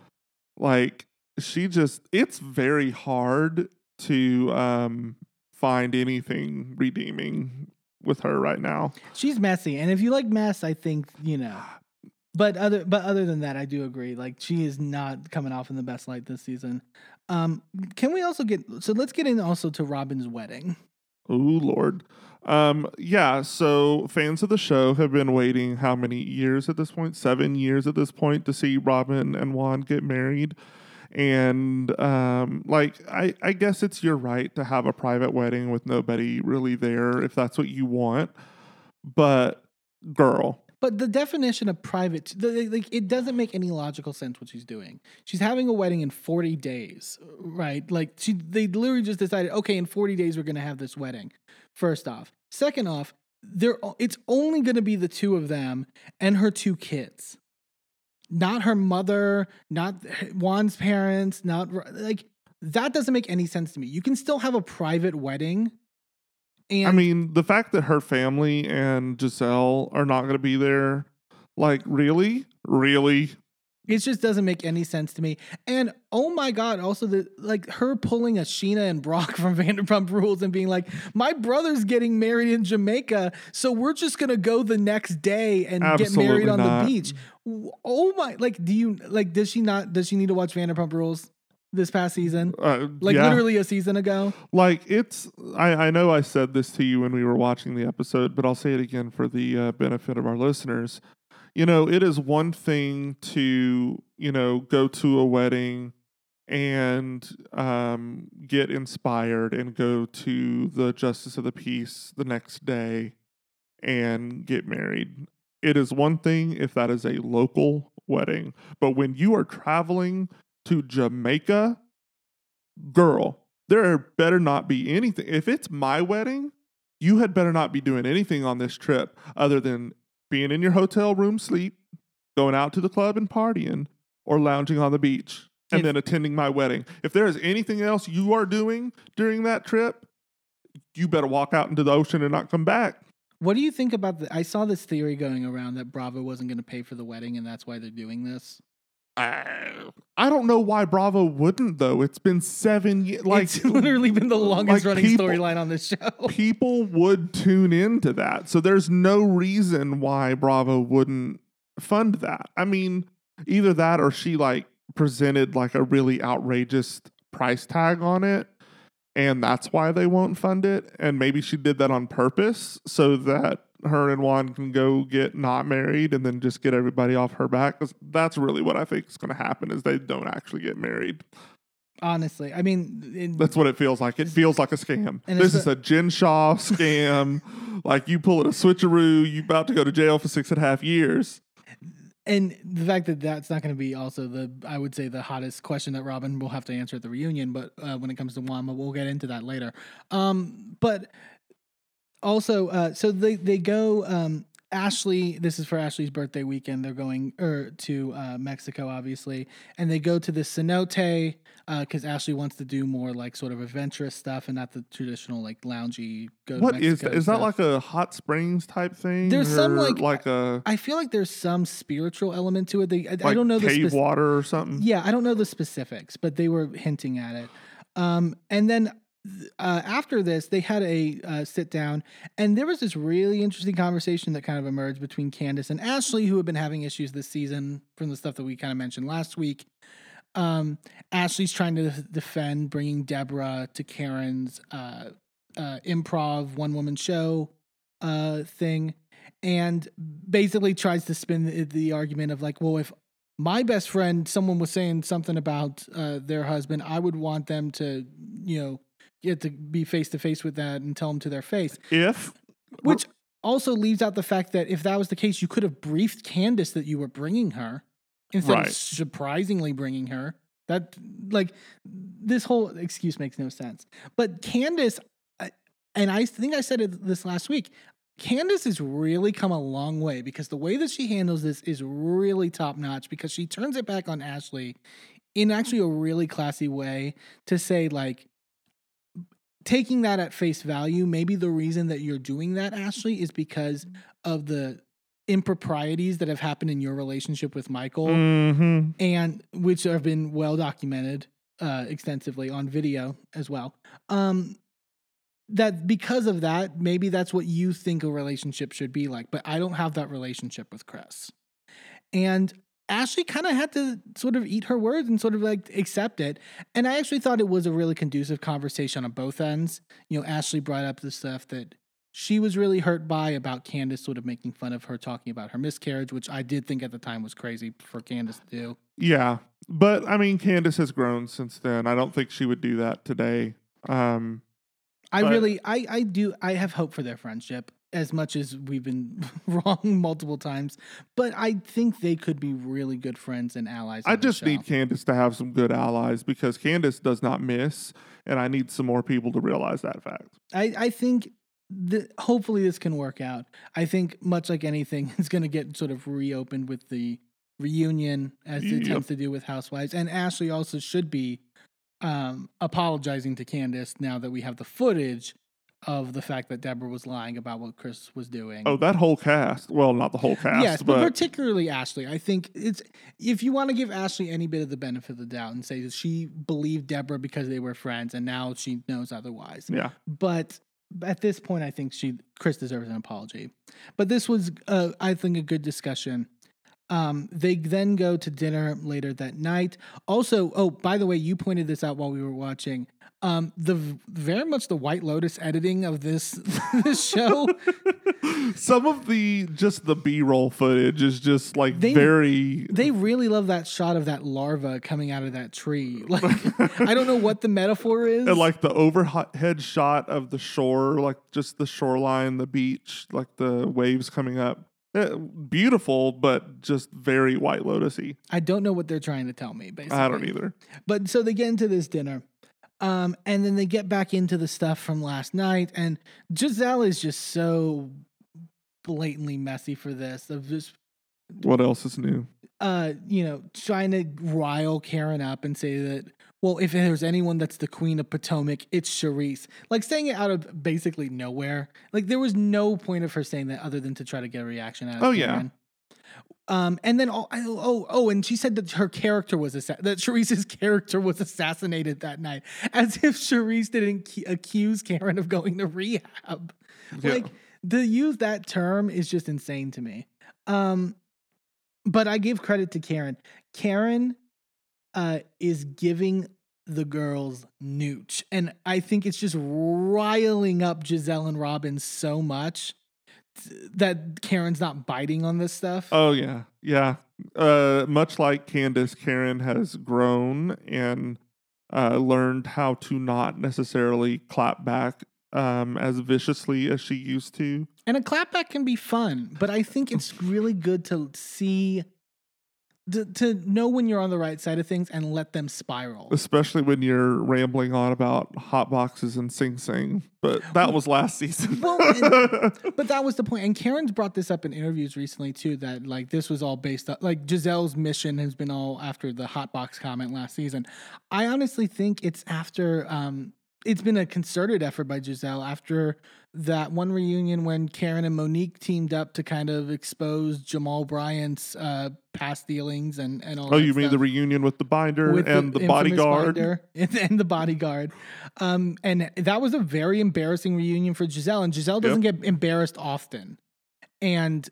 like she just it's very hard to um find anything redeeming with her right now. She's messy, and if you like mess, I think you know. But other but other than that, I do agree. Like she is not coming off in the best light this season. Um, can we also get so let's get in also to Robyn's wedding. Oh Lord. Um, yeah, so fans of the show have been waiting how many years at this point? Seven years at this point to see Robyn and Juan get married. And um, like I, I guess it's your right to have a private wedding with nobody really there if that's what you want. But girl, But the definition of private, the, like, it doesn't make any logical sense what she's doing. She's having a wedding in 40 days, right? Like, she, they literally just decided, okay, in 40 days, we're going to have this wedding. First off. Second off, they're, it's only going to be the two of them and her two kids. not her mother, not Juan's parents, not like that doesn't make any sense to me. You can still have a private wedding. And I mean, the fact that her family and Gizelle are not going to be there, like, really? Really? it just doesn't make any sense to me. And oh my god, also the like her pulling a Scheana and Brock *laughs* from Vanderpump Rules and being like, "My brother's getting married in Jamaica, so we're just gonna go the next day and get married on not. the beach." Oh my! Like, do you like? Does she not? Does she need to watch Vanderpump Rules this past season? Uh, Like yeah. literally a season ago. Like it's, I, I know I said this to you when we were watching the episode, but I'll say it again for the uh, benefit of our listeners. You know, it is one thing to, you know, go to a wedding and um, get inspired and go to the Justice of the Peace the next day and get married. It is one thing if that is a local wedding, but when you are traveling to Jamaica, girl, there better not be anything. If it's my wedding, you had better not be doing anything on this trip other than being in your hotel room sleep, going out to the club and partying, or lounging on the beach and If- then attending my wedding. If there is anything else you are doing during that trip, you better walk out into the ocean and not come back. What do you think about the? I saw this theory going around that Bravo wasn't going to pay for the wedding, and that's why they're doing this. I, I don't know why Bravo wouldn't though. It's been seven years. Like it's *laughs* literally been the longest like running storyline on this show. *laughs* people would tune into that. So there's no reason why Bravo wouldn't fund that. I mean, either that or she like presented like a really outrageous price tag on it and that's why they won't fund it and maybe she did that on purpose so that her and Juan can go get not married and then just get everybody off her back 'Cause that's really what I think is going to happen is they don't actually get married. Honestly, I mean, in, That's what it feels like. It feels like a scam. And this is a Jen Shah *laughs* scam. like you pull it a switcheroo, you about to go to jail for six and a half years. and the fact that that's not going to be also the I would say the hottest question that Robyn will have to answer at the reunion. But uh, when it comes to Wama, we'll get into that later. Um, but also, uh, so they they go. Um, Ashley, this is for Ashley's birthday weekend. They're going er, to uh, Mexico, obviously, and they go to the cenote because Ashley wants to do more like sort of adventurous stuff and not the traditional like loungy. Go to What is Mexico that? Is that like a hot springs type thing? There's some, like- like a I feel like there's some spiritual element to it. They, I, I don't know the cave water or something. Yeah, I don't know the specifics, but they were hinting at it. Um, and then uh, after this, they had a uh, sit down, and there was this really interesting conversation that kind of emerged between Candiace and Ashley, who have been having issues this season from the stuff that we kind of mentioned last week. Um, Ashley's trying to defend bringing Deborah to Karen's uh, uh, improv one woman show uh, thing, and basically tries to spin the, the argument of like, well, if my best friend, someone was saying something about uh, their husband, I would want them to, you know, get to be face to face with that and tell them to their face. If Which also leaves out the fact that if that was the case, you could have briefed Candiace that you were bringing her instead Right. of surprisingly bringing her. That like this whole excuse makes no sense. But Candiace, and I think I said it this last week. Candiace has really come a long way because the way that she handles this is really top notch because she turns it back on Ashley in actually a really classy way to say like taking that at face value, maybe the reason that you're doing that, Ashley, is because of the improprieties that have happened in your relationship with Michael Mhm. and which have been well documented uh, extensively on video as well. Um, that because of that, maybe that's what you think a relationship should be like, but I don't have that relationship with Chris. And Ashley kind of had to sort of eat her words and sort of like accept it. And I actually thought it was a really conducive conversation on both ends. You know, Ashley brought up the stuff that she was really hurt by about Candiace sort of making fun of her talking about her miscarriage, which I did think at the time was crazy for Candiace to do. yeah, but I mean, Candiace has grown since then. I don't think she would do that today. Um, I But- really, I, I do, I have hope for their friendship as much as we've been *laughs* wrong multiple times. But I think they could be really good friends and allies. I just show. need Candiace to have some good allies because Candiace does not miss, and I need some more people to realize that fact. I, I think that hopefully this can work out. I think much like anything, *laughs* it's going to get sort of reopened with the reunion as it tends to do with Housewives, and Ashley also should be um, apologizing to Candiace now that we have the footage of the fact that Deborah was lying about what Chris was doing. Oh, that whole cast. Well, not the whole cast, yes, but, but particularly Ashley. I think it's if you want to give Ashley any bit of the benefit of the doubt and say that she believed Deborah because they were friends, and now she knows otherwise. yeah. But at this point, I think she Chris deserves an apology. But this was, uh, I think, a good discussion. Um, they then go to dinner later that night. Also, oh, by the way, you pointed this out while we were watching. Um, the very much the White Lotus editing of this *laughs* this show. Some of the just the B roll footage is just like They- very They really love that shot of that larva coming out of that tree. *laughs* Like, I don't know what the metaphor is. and like the overhead shot of the shore, like just the shoreline, the beach, like the waves coming up. Eh, beautiful, but just very White Lotusy. I don't know what they're trying to tell me. Basically, I don't either. But so they get into this dinner. Um, and then they get back into the stuff from last night, and Gizelle is just so blatantly messy for this of just What else is new? uh, you know, trying to rile Karen up and say that, well, if there's anyone that's the queen of Potomac, it's Charrisse. Like saying it out of basically nowhere. Like there was no point of her saying that other than to try to get a reaction out of Oh, yeah. Karen. Um, and then oh, oh oh, and she said that her character was assa- that Charrisse's character was assassinated that night, as if Charrisse didn't cu- accuse Karen of going to rehab. Yeah. Like to use that term is just insane to me. Um, but I give credit to Karen. Karen uh, is giving the girls nooch, and I think it's just riling up Gizelle and Robyn so much that Karen's not biting on this stuff. Oh yeah, yeah. Uh, much like Candiace, Karen has grown and uh, learned how to not necessarily clap back um, as viciously as she used to. And a clapback can be fun, but I think it's really good to see, to, to know when you're on the right side of things and let them spiral. Especially when you're rambling on about hot boxes and Sing Sing, but that was last season. Well, and- *laughs* but that was the point. And Karen's brought this up in interviews recently too. That like this was all based on like Gizelle's mission has been all after the hot box comment last season. I honestly think it's after um it's been a concerted effort by Gizelle after that one reunion when Karen and Monique teamed up to kind of expose Jamal Bryant's uh past dealings and and all. oh, you mean stuff the reunion with the binder with and the, infamous bodyguard? binder *laughs* and, and the bodyguard. Um, and that was a very embarrassing reunion for Gizelle. And Gizelle doesn't get embarrassed often. And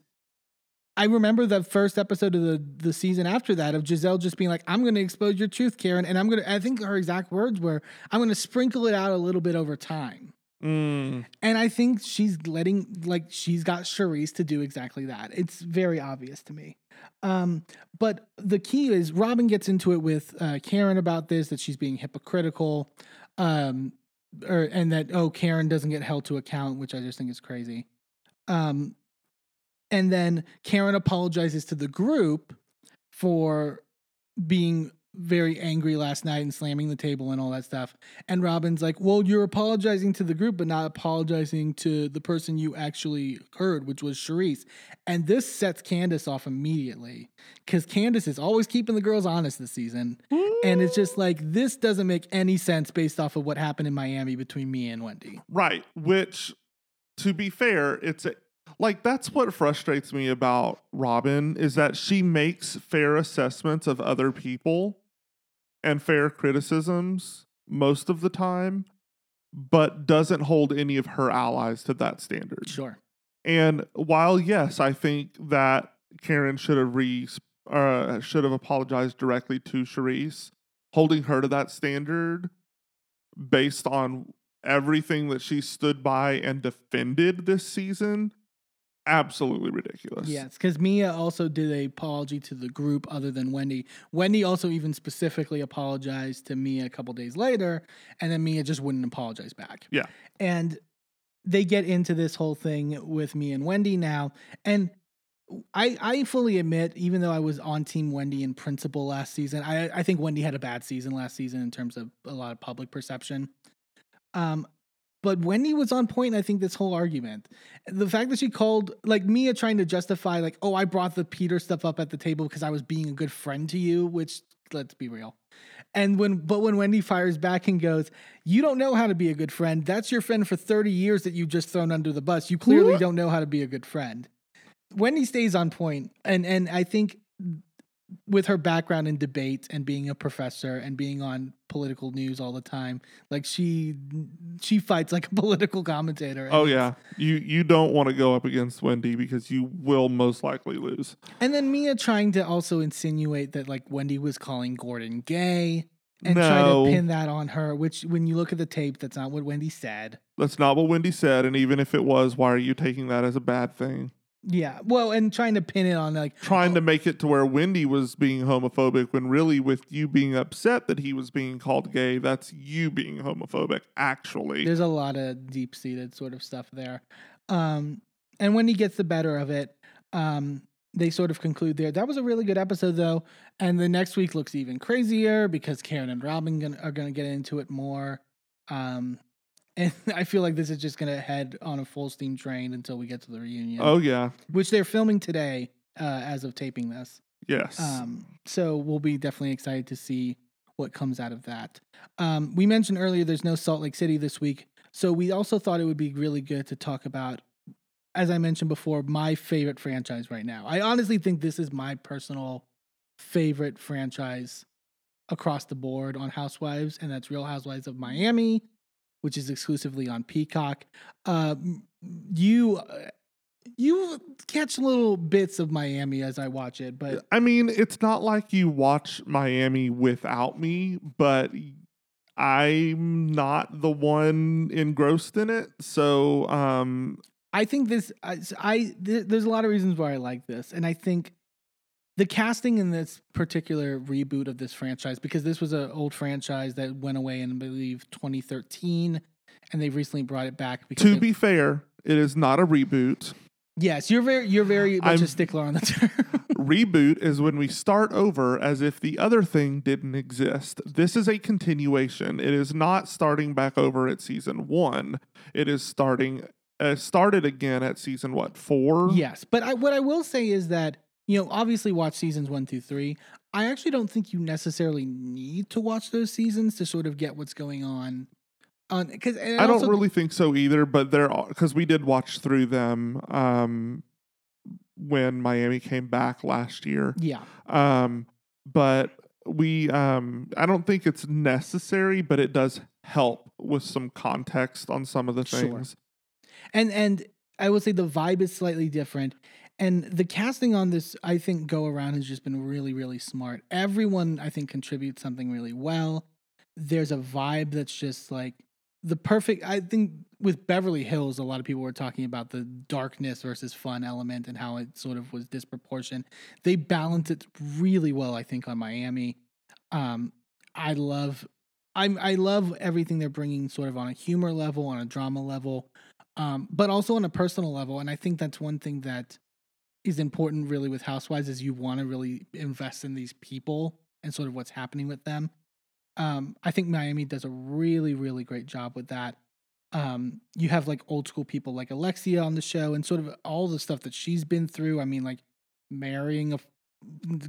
I remember the first episode of the, the season after that of Gizelle just being like, I'm going to expose your truth, Karen. And I'm going to, I think her exact words were, I'm going to sprinkle it out a little bit over time. Mm, And I think she's letting, like, she's got Charrisse to do exactly that. It's very obvious to me. Um, but the key is Robyn gets into it with uh, Karen about this, that she's being hypocritical, um, or and that oh Karen doesn't get held to account, which I just think is crazy. Um, and then Karen apologizes to the group for being very angry last night and slamming the table and all that stuff. And Robyn's like, "Well, you're apologizing to the group, but not apologizing to the person you actually heard, which was Charrisse." And this sets Candiace off immediately because Candiace is always keeping the girls honest this season, and it's just mm. like this doesn't make any sense based off of what happened in Miami between me and Wendy. right. Which, to be fair, it's a, like that's what frustrates me about Robyn is that she makes fair assessments of other people and fair criticisms most of the time, but doesn't hold any of her allies to that standard. Sure. And while yes, I think that Karen should have re uh, should have apologized directly to Charrisse, holding her to that standard based on everything that she stood by and defended this season, absolutely ridiculous. Yes, because Mia also did a apology to the group other than Wendy. Wendy also even specifically apologized to Mia a couple days later, and then Mia just wouldn't apologize back. Yeah. And they get into this whole thing with me and Wendy now. And I I fully admit, even though I was on Team Wendy in principle last season, I I think Wendy had a bad season last season in terms of a lot of public perception. Um, But Wendy was on point, I think, this whole argument. The fact that she called, like Mia trying to justify, like, oh, I brought the Peter stuff up at the table because I was being a good friend to you, which, let's be real. And when, but when Wendy fires back and goes, you don't know how to be a good friend. That's your friend for 30 years that you've just thrown under the bus. You clearly don't know how to be a good friend. Wendy stays on point, and and I think with her background in debate and being a professor and being on political news all the time, like she she fights like a *laughs* political commentator. Oh yeah, you you don't want to go up against Wendy because you will most likely lose. And then Mia trying to also insinuate that like Wendy was calling Gordon gay and try to pin that on her, which when you look at the tape, that's not what Wendy said. That's not what Wendy said, and even if it was, why are you taking that as a bad thing? Yeah. Well, and trying to pin it on like Trying to make it to where Wendy was being homophobic when really with you being upset that he was being called gay, that's you being homophobic actually. there's a lot of deep seated sort of stuff there. Um, and when he gets the better of it, um, they sort of conclude there. That was a really good episode, though. And the next week looks even crazier because Karen and Robyn gonna, are going to get into it more. Um, and *laughs* I feel like this is just going to head on a full steam train until we get to the reunion, Oh yeah. which they're filming today uh, as of taping this. Yes. Um, so we'll be definitely excited to see what comes out of that. Um, we mentioned earlier there's no Salt Lake City this week, so we also thought it would be really good to talk about, as I mentioned before, my favorite franchise right now. I honestly think this is my personal favorite franchise across the board on Housewives, and that's Real Housewives of Miami, which is exclusively on Peacock. Um, you. uh, You catch little bits of Miami as I watch it, but I mean, it's not like you watch Miami without me, but I'm not the one engrossed in it. So, um, I think this I, I- th- there's a lot of reasons why I like this, and I think the casting in this particular reboot of this franchise because this was an old franchise that went away in I believe 2013, and they've recently brought it back. Because to they- be fair, it is not a reboot. yes, you're very you're very much I'm- a stickler on the term. *laughs* Reboot is when we start over as if the other thing didn't exist. This is a continuation. It is not starting back over at season one. It is starting uh, started again at season what four? yes, but I, what I will say is that you know obviously watch seasons one through three. I actually don't think you necessarily need to watch those seasons to sort of get what's going on. On because I don't really think so either, but there are because we did watch through them um, when Miami came back last year. Yeah. Um, but we, um, I don't think it's necessary, but it does help with some context on some of the Sure. things. and and I will say the vibe is slightly different. And the casting on this, I think, go around has just been really, really smart. Everyone, I think, contributes something really well. There's a vibe that's just like the perfect. I think with Beverly Hills, a lot of people were talking about the darkness versus fun element and how it sort of was disproportionate. They balance it really well, I think, on Miami. Um, I love, I'm, I love everything they're bringing, sort of on a humor level, on a drama level um, but also on a personal level. And I think that's one thing that is important really with Housewives is you want to really invest in these people and sort of what's happening with them. Um, I think Miami does a really, really great job with that. Um, you have like old school people like Alexia on the show and sort of all the stuff that she's been through. I mean, like marrying a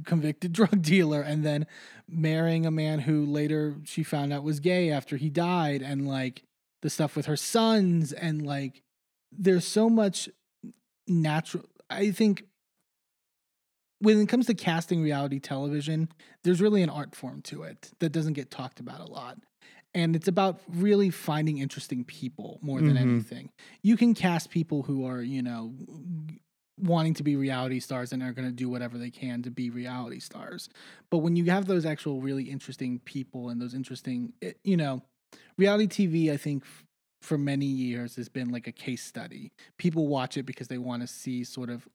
convicted *laughs* drug dealer and then marrying a man who later she found out was gay after he died and like the stuff with her sons and like there's so much natural i think when it comes to casting reality television there's really an art form to it that doesn't get talked about a lot and it's about really finding interesting people more than Mhm. anything you can cast people who are you know wanting to be reality stars and are going to do whatever they can to be reality stars but when you have those actual really interesting people and those interesting eh, you know reality TV, I think, for many years has been like a case study. People watch it because they want to see sort of,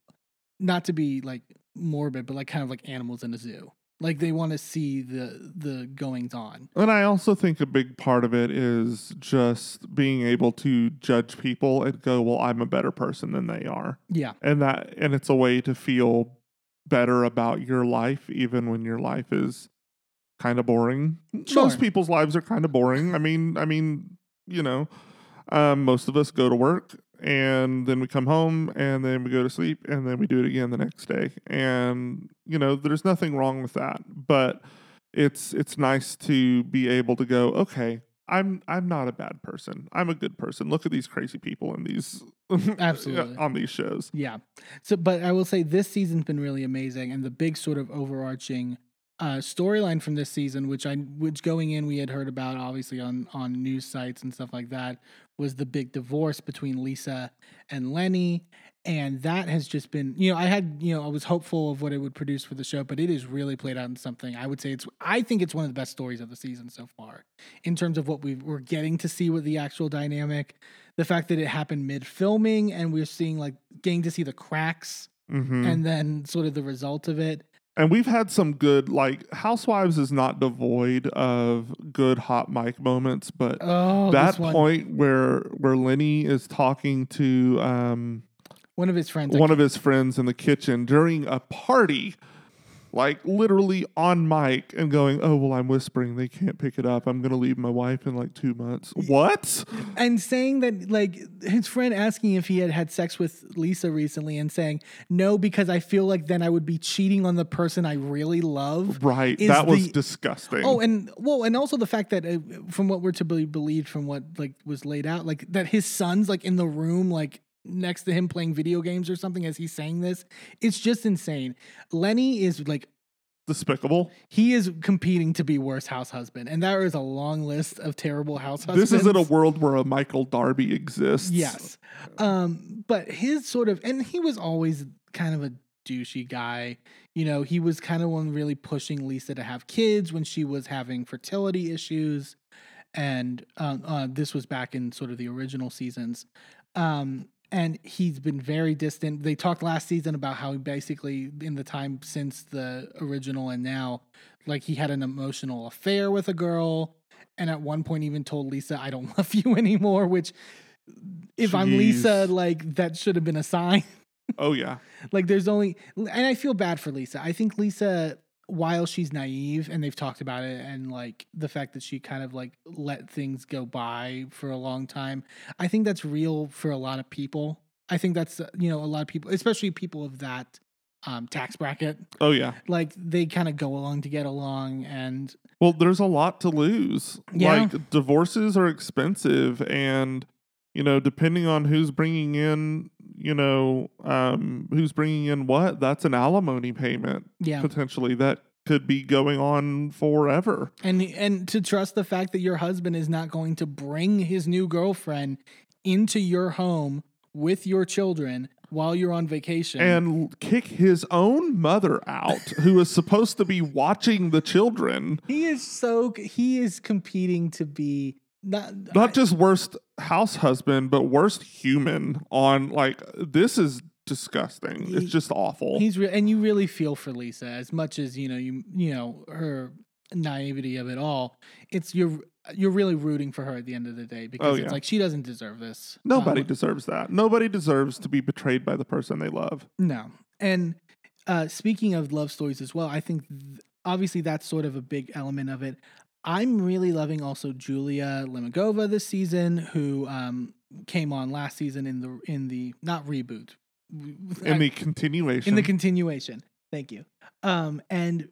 not to be like morbid, but like kind of like animals in a zoo. Like they want to see the the goings on. And I also think a big part of it is just being able to judge people and go, well, I'm a better person than they are. Yeah, And that, and it's a way to feel better about your life, even when your life is kind of boring. Sure. Most people's lives are kind of boring. I mean, I mean, you know, Um, most of us go to work and then we come home and then we go to sleep and then we do it again the next day. And you know, there's nothing wrong with that, but it's it's nice to be able to go, okay, I'm I'm not a bad person. I'm a good person. Look at these crazy people in these *laughs* Absolutely. on these shows. Yeah. So, but I will say this season's been really amazing, and the big sort of overarching uh, storyline from this season, which I which going in we had heard about obviously on on news sites and stuff like that, was the big divorce between Lisa and Lenny, and that has just been you know I had you know I was hopeful of what it would produce for the show, but it has really played out in something I would say it's I think it's one of the best stories of the season so far in terms of what we we're getting to see with the actual dynamic, the fact that it happened mid filming and we're seeing like getting to see the cracks hmm and then sort of the result of it. And we've had some good, like, Housewives is not devoid of good hot mic moments, but Oh, that point where where Lenny is talking to um, one of his friends, one of his friends in the kitchen during a party, like literally on mic, and going, "Oh well, I'm whispering. They can't pick it up. I'm gonna leave my wife in like two months." What? and saying that like his friend asking if he had had sex with Lisa recently and saying no because I feel like then I would be cheating on the person I really love. Right? That was the- disgusting. Oh, and well, and also the fact that uh, from what we're to be believed from what like was laid out, like that his son's like in the room, like next to him playing video games or something as he's saying this. It's just insane. Lenny is like despicable. he is competing to be worst house husband, and there is a long list of terrible house husbands. This isn't a world where a Michael Darby exists. Yes. Um, but his sort of, and he was always kind of a douchey guy. You know, he was kind of one really pushing Lisa to have kids when she was having fertility issues. And um, uh, this was back in sort of the original seasons. Um, and he's been very distant. They talked last season about how he basically, in the time since the original and now, like he had an emotional affair with a girl. And at one point, even told Lisa, I don't *laughs* love you anymore, which if I'm Lisa, like that should have been a sign. Oh yeah. *laughs* like there's only, and I feel bad for Lisa. I think Lisa, while she's naive, and they've talked about it, and like the fact that she kind of like let things go by for a long time, I think that's real for a lot of people. I think that's uh, you know a lot of people, especially people of that um, tax bracket, Oh yeah. like they kind of go along to get along, and Well, there's a lot to lose. Yeah. Like divorces are expensive and you know, depending on who's bringing in, you know, um who's bringing in what, that's an alimony payment yeah, potentially that could be going on forever. and and to trust the fact that your husband is not going to bring his new girlfriend into your home with your children while you're on vacation And kick his own mother out who is supposed to be watching the children. he is so he is competing to be not Not I- just worst house husband, but worst human on like this is disgusting. It's just awful. he's re- and you really feel for Lisa as much as you know you you know her naivety of it all it's you're you're really rooting for her at the end of the day because Oh, it's like she doesn't deserve this Nobody Um, deserves that. Nobody deserves to be betrayed by the person they love. No. And uh, speaking of love stories as well, I think th- obviously that's sort of a big element of it. I'm really loving also Julia Lemigova this season, who um, came on last season in the in the not reboot In the *laughs* continuation. in the continuation. Thank you. Um, and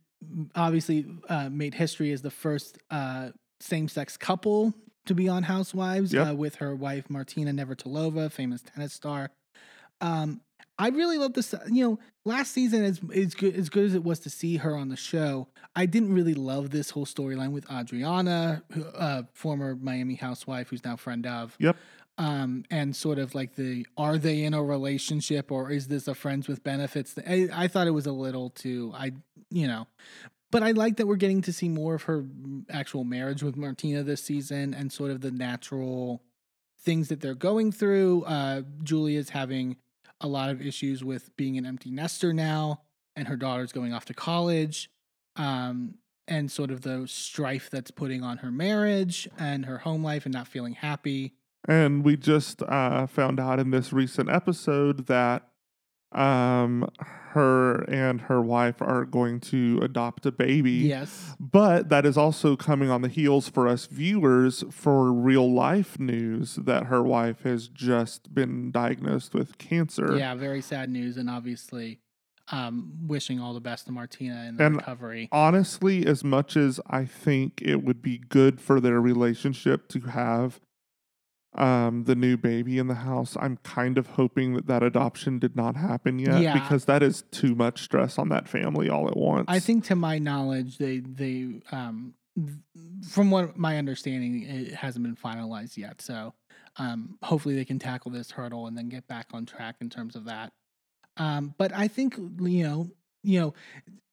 obviously uh, made history as the first uh, same-sex couple to be on Housewives Yep. uh, with her wife Martina Navratilova, famous tennis star. Um, I really love this. You know, last season as as good as good as it was to see her on the show, I didn't really love this whole storyline with Adriana, who, uh, former Miami housewife, who's now friend of Yep. um, and sort of like the are they in a relationship or is this a friends with benefits? I, I thought it was a little too I you know, but I like that we're getting to see more of her actual marriage with Martina this season and sort of the natural things that they're going through. Uh, Julia's having a lot of issues with being an empty nester now, and her daughter's going off to college. Um, and sort of the strife that's putting on her marriage and her home life and not feeling happy. and we just uh, found out in this recent episode that um, her and her wife are going to adopt a baby. Yes. But that is also coming on the heels for us viewers for real life news that her wife has just been diagnosed with cancer. Yeah, very sad news, and obviously, um, wishing all the best to Martina in the And- recovery. honestly, as much as I think it would be good for their relationship to have um, the new baby in the house, I'm kind of hoping that that adoption did not happen yet Yeah. because that is too much stress on that family all at once. I think, to my knowledge, they they um, from what my understanding, it hasn't been finalized yet. So, um, hopefully, they can tackle this hurdle and then get back on track in terms of that. Um, but I think you know, you know,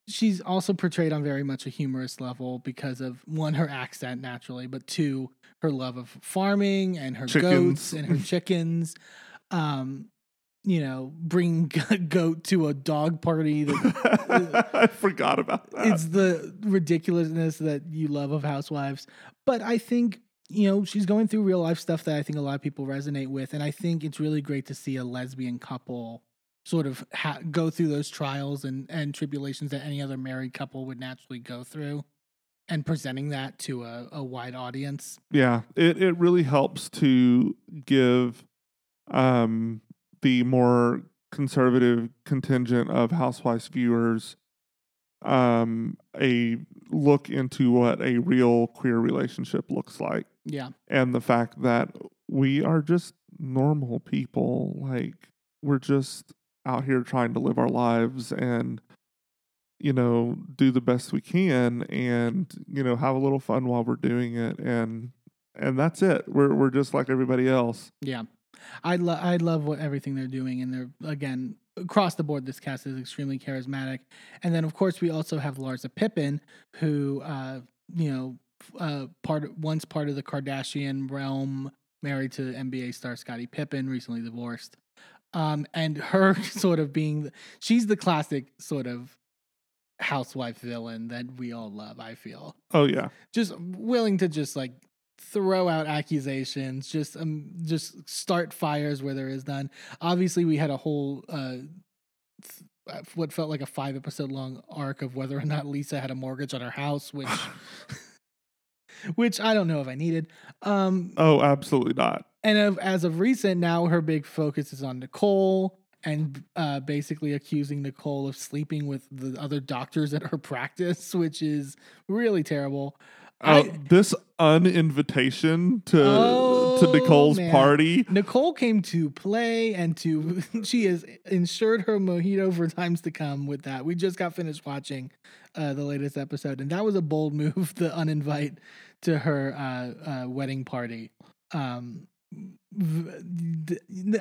she's also portrayed on very much a humorous level because of one her accent naturally, but two her love of farming and her goats and her chickens. Um, you know, bring *laughs* goat to a dog party that *laughs* I forgot about that. it's the ridiculousness that you love of housewives but i think you know she's going through real life stuff that i think a lot of people resonate with and i think it's really great to see a lesbian couple sort of ha- go through those trials and and tribulations that any other married couple would naturally go through and presenting that to a, a wide audience Yeah, it, it really helps to give um, the more conservative contingent of Housewives viewers um, a look into what a real queer relationship looks like yeah and the fact that we are just normal people. Like, we're just out here trying to live our lives and you know do the best we can and you know have a little fun while we're doing it and and that's it. We're we're just like everybody else. Yeah, I love I love what everything they're doing, and they're again across the board. This cast is extremely charismatic, and then of course we also have Larsa Pippen, who uh, you know uh, part once part of the Kardashian realm, married to NBA star Scottie Pippen, recently divorced, um, and her *laughs* sort of being the, she's the classic sort of housewife villain that we all love. I feel. Oh yeah. Just willing to just like throw out accusations just um just start fires where there is none. Obviously we had a whole uh th- uh, what felt like a five episode long arc of whether or not lisa had a mortgage on her house which *sighs* *laughs* which i don't know if i needed. Um oh absolutely not and of, as of recent now her big focus is on nicole and uh, basically accusing Nicole of sleeping with the other doctors at her *laughs* practice, which is really terrible. uh, I- this uninvitation to Oh, to nicole's man. party Nicole came to play and to *laughs* she has insured her mojito for times to come with that. We just got finished watching uh, the latest episode, and that was a bold *laughs* move, the uninvite to her uh, uh, wedding party. Um,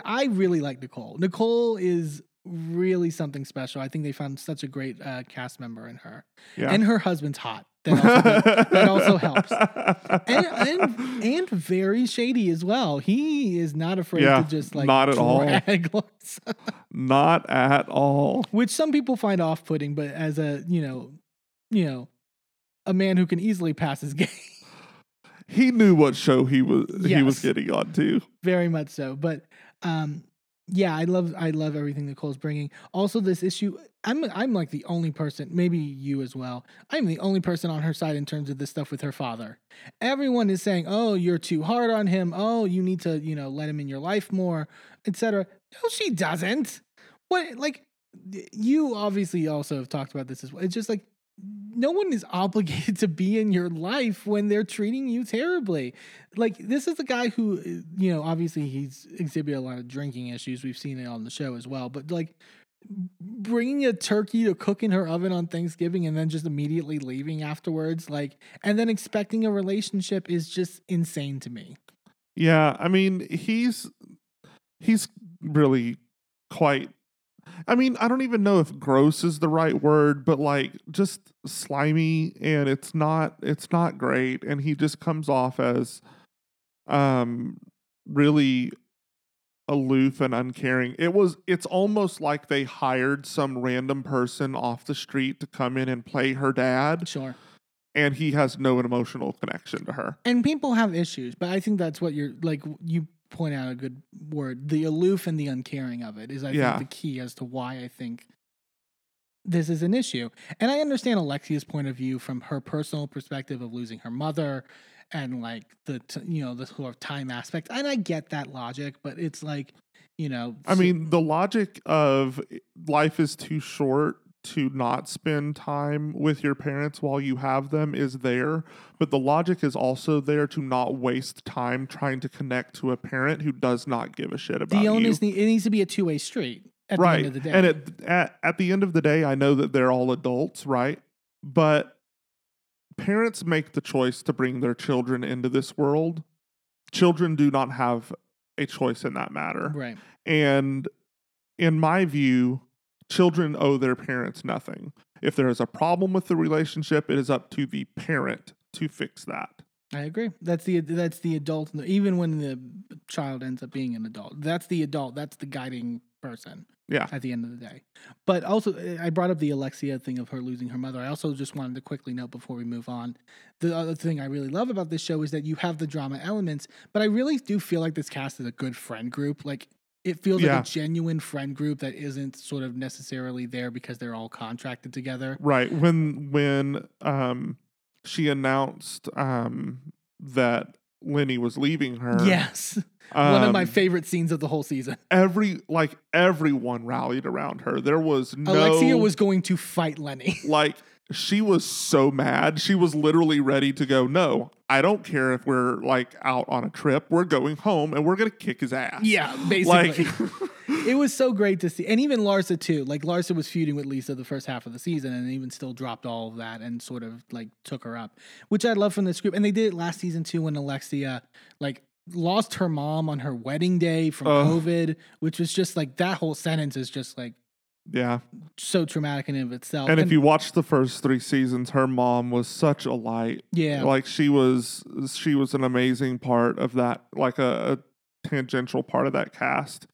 I really like Nicole. Nicole is really something special. I think they found such a great uh, cast member in her, yeah and her husband's hot. That also, that also helps *laughs* and, and and very shady as well. He is not afraid Yeah, to just like not at all. *laughs* not at all which some people find off-putting. But as a you know, you know, a man who can easily pass as *laughs* gay, he knew what show he was he was getting on to very much so. But um, yeah, I love I love everything Nicole's bringing. Also, this issue. I'm I'm like the only person, maybe you as well. I'm the only person on her side in terms of this stuff with her father. Everyone is saying, "Oh, you're too hard on him. Oh, you need to, you know, let him in your life more, etc." No, she doesn't. What like you obviously also have talked about this as well. It's just like no one is obligated *laughs* to be in your life when they're treating you terribly. Like this is a guy who, you know, obviously he's exhibited a lot of drinking issues. We've seen it on the show as well. But like bringing a turkey to cook in her oven on Thanksgiving and then just immediately leaving afterwards, like, and then expecting a relationship is just insane to me. Yeah, I mean, he's he's really quite I mean, I don't even know if gross is the right word, but like just slimy and it's not it's not great and he just comes off as um really aloof and uncaring. It was it's almost like they hired some random person off the street to come in and play her dad Sure. and he has no emotional connection to her. and people have issues but i think that's what you're like you point out a good word. The aloof and the uncaring of it is, I Yeah. think, the key as to why I think this is an issue. And I understand Alexia's point of view from her personal perspective of losing her mother and like the t- you know the sort of time aspect. And I get that logic, but it's like you know, I so- mean, the logic of eh, life is too short to not spend time with your parents while you have them is there, but the logic is also there to not waste time trying to connect to a parent who does not give a shit about the you. onus need, it needs to be a two way street at right. the end of the day. And at, at at the end of the day, I know that they're all adults, right? But parents make the choice to bring their children into this world. Children do not have a choice in that matter. right. And in my view, children owe their parents nothing. If there is a problem with the relationship, it is up to the parent to fix that. I agree. That's the that's the adult. Even when the child ends up being an adult, that's the adult. That's the guiding person. Yeah. At the end of the day, but also I brought up the Alexia thing of her losing her mother. I also just wanted to quickly note before we move on, the other thing I really love about this show is that you have the drama elements, but I really do feel like this cast is a good friend group. Like it feels Yeah. like a genuine friend group that isn't sort of necessarily there because they're all contracted together. Right. When when um she announced um that Lenny was leaving her. Yes, *laughs* one of my um, favorite scenes of the whole season. every like everyone rallied around her. There was no Alexia was going to fight Lenny. like she was so mad. She was literally ready to go, "No, I don't care if we're like out on a trip. We're going home and we're going to kick his ass." Yeah, Like basically. *laughs* it was so great to see. And even Larsa too. Like Larsa was feuding with Lisa the first half of the season and even still dropped all of that and sort of like took her up. Which I love from this group. And they did it last season too when Alexia like lost her mom on her wedding day from. COVID, which was just like that whole sentence is just like yeah. so traumatic in and of itself. And if you watch the first 3 seasons, her mom was such a light. Yeah. Like she was she was an amazing part of that like a, a tangential part of that cast.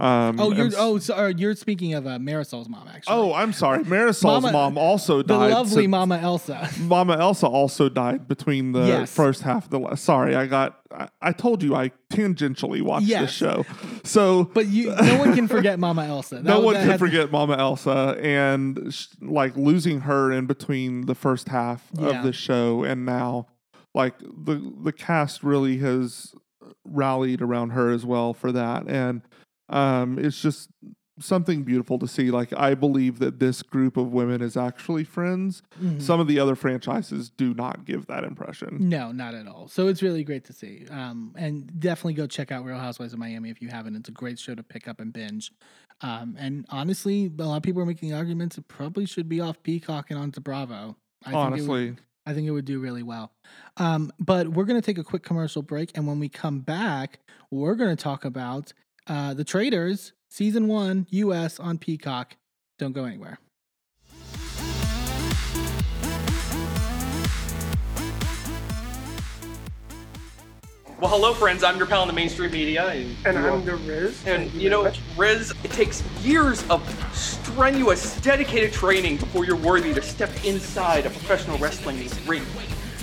Um Oh, you're oh sorry, you're speaking of uh, Marysol's mom actually. Oh, I'm sorry. Marysol's Mama- mom also died. the died. lovely so- Mama Elsa. *laughs* Mama Elsa also died between the Yes. first half of the. la- Sorry, I got. I, I told you I tangentially watched Yes. this show, so But you, no one can forget Mama Elsa. *laughs* That no was- one that can had- forget Mama Elsa, and sh- like losing her in between the first half Yeah. of the show and now, like the the cast really has rallied around her as well for that, and um, it's just something beautiful to see. Like I believe that this group of women is actually friends. Mhm. Some of the other franchises do not give that impression. No, not at all. So it's really great to see. Um, and definitely go check out Real Housewives of Miami if you haven't. It's a great show to pick up and binge. Um, and honestly, a lot of people are making arguments it probably should be off Peacock and onto Bravo. I Think would, Honestly, I think it would do really well. Um, but we're going to take a quick commercial break. And when we come back, we're going to talk about uh, The Traitors, Season 1, US on Peacock. Don't go anywhere. Well, hello, friends. I'm your pal in the mainstream media. And, And I'm the Riz. And Thank you know, much. Riz, it takes years of strenuous, dedicated training before you're worthy to step inside a professional wrestling ring.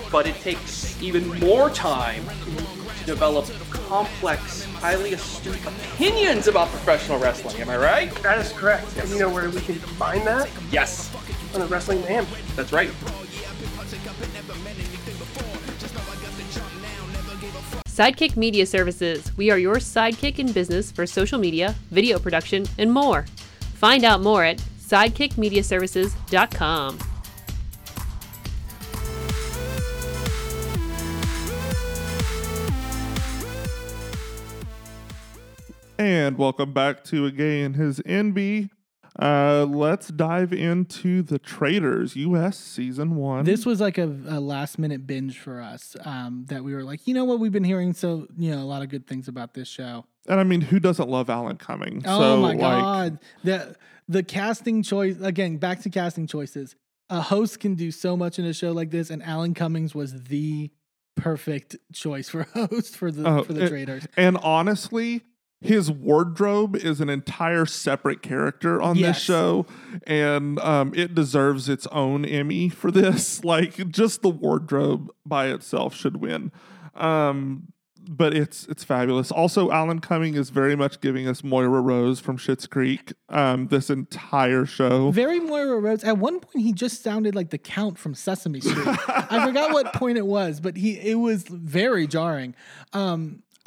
But it takes even more time to develop complex, highly astute opinions about professional wrestling. Am I right? that is correct. And you know where we can find that? Yes, On the Wrestling Man. that's right. Sidekick Media Services. We are your sidekick in business for social media, video production, and more. Find out more at sidekickmediaservices.com. and welcome back to a gay and his Enby. Uh, let's dive into the Traitors U.S. season one. This was like a, a last minute binge for us um, that we were like, you know what, we've been hearing so you know a lot of good things about this show. and I mean, who doesn't love Alan Cumming? Oh so, my like, god, the the casting choice again. Back to casting choices. A host can do so much in a show like this, and Alan Cummings was the perfect choice for a *laughs* host for the Oh, for the it- traitors. And honestly, his wardrobe is an entire separate character on Yes. this show, and um, it deserves its own Emmy for this. *laughs* Like, just the wardrobe by itself should win. Um, but it's it's fabulous. Also, Alan Cumming is very much giving us Moira Rose from Schitt's Creek. Um, this entire show. Very Moira Rose. At one point, he just sounded like the Count from Sesame Street. I forgot what *laughs* point it was, but he it was very jarring.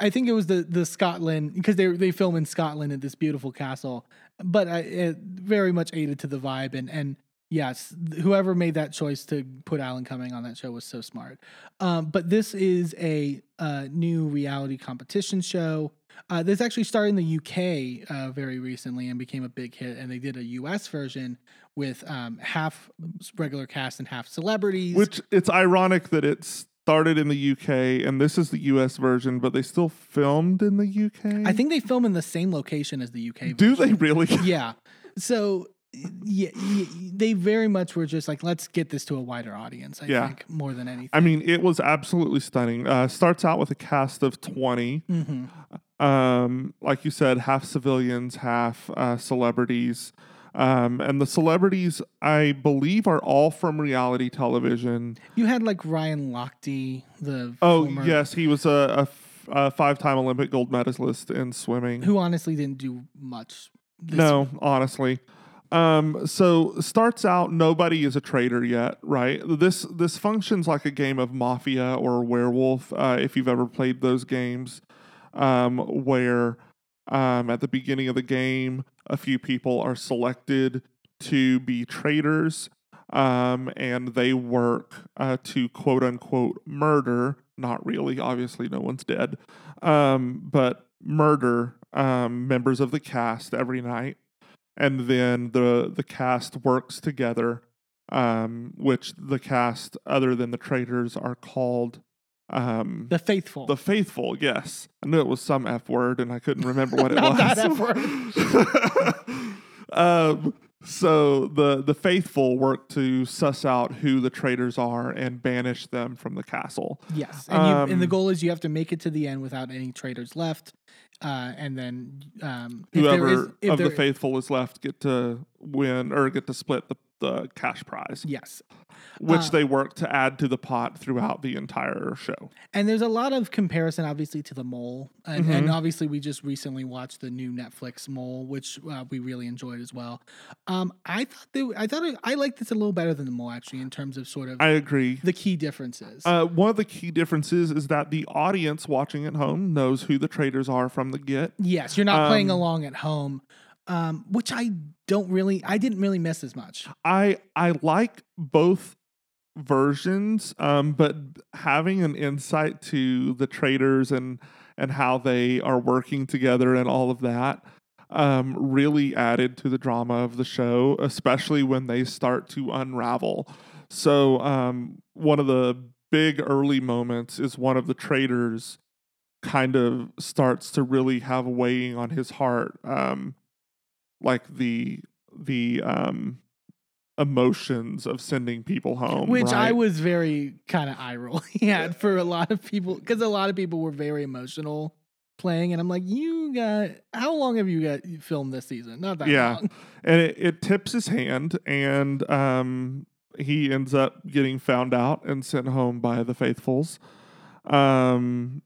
I think it was the the Scotland because they they film in Scotland at this beautiful castle, but I, it very much aided to the vibe and and yes, whoever made that choice to put Alan Cumming on that show was so smart. Um, but this is a new reality competition show. Uh, this actually started in the UK uh, very recently and became a big hit. And they did a US version with um, half regular cast and half celebrities. Which it's ironic that it started in the UK and this is the US version, but they still filmed in the UK. I think they film in the same location as the UK. Do version. they really? *laughs* Yeah. So yeah, yeah, they very much were just like, let's get this to a wider audience. I Yeah. think more than anything. I mean, it was absolutely stunning. Uh, starts out with a cast of 20. hmm Um, like you said, half civilians, half uh, celebrities. Um, and the celebrities, I believe, are all from reality television. you had like Ryan Lochte, the Oh, former- yes, he was a, a f- a five-time Olympic gold medalist in swimming. who honestly didn't do much. This no, honestly. Um, so starts out nobody is a traitor yet, right? This this functions like a game of mafia or werewolf. Uh, if you've ever played those games, um, where um, at the beginning of the game, a few people are selected to be traitors, um, and they work uh, to quote unquote murder. Not really, obviously, no one's dead, um, but murder um, members of the cast every night and then the the cast works together um which the cast other than the traitors are called um The faithful. the faithful yes. I knew it was some f word and i couldn't remember what *laughs* it Not was. That F *laughs* um so the the faithful work to suss out who the traitors are and banish them from the castle. Yes, and, you, and the um, goal is you have to make it to the end without any traitors left, uh, and then um, if whoever is, if of the faithful is left get to win or get to split the, the cash prize yes, which Uh, they work to add to the pot throughout the entire show. And there's a lot of comparison, obviously, to the Mole, and, and Mhm. obviously we just recently watched the new Netflix Mole, which uh, we really enjoyed as well. Um, I thought they, I thought it, I liked this a little better than the Mole actually in terms of sort of I agree. the key differences. Uh, one of the key differences is that the audience watching at home knows who the traitors are from the get. yes, you're not playing um, along at home, um, which I don't really, I didn't really miss as much. I I like both versions, um, but having an insight to the traitors and and how they are working together and all of that um, really added to the drama of the show, especially when they start to unravel. So um, one of the big early moments is one of the traitors kind of starts to really have a weighing on his heart, um, like the the um, emotions of sending people home. Which I was very kind of eye rolling *laughs* at for a lot of people because a lot of people were very emotional playing, and I'm like, you got how long have you got filmed this season? Not that Yeah. long. *laughs* and it, it tips his hand and um he ends up getting found out and sent home by the faithfuls um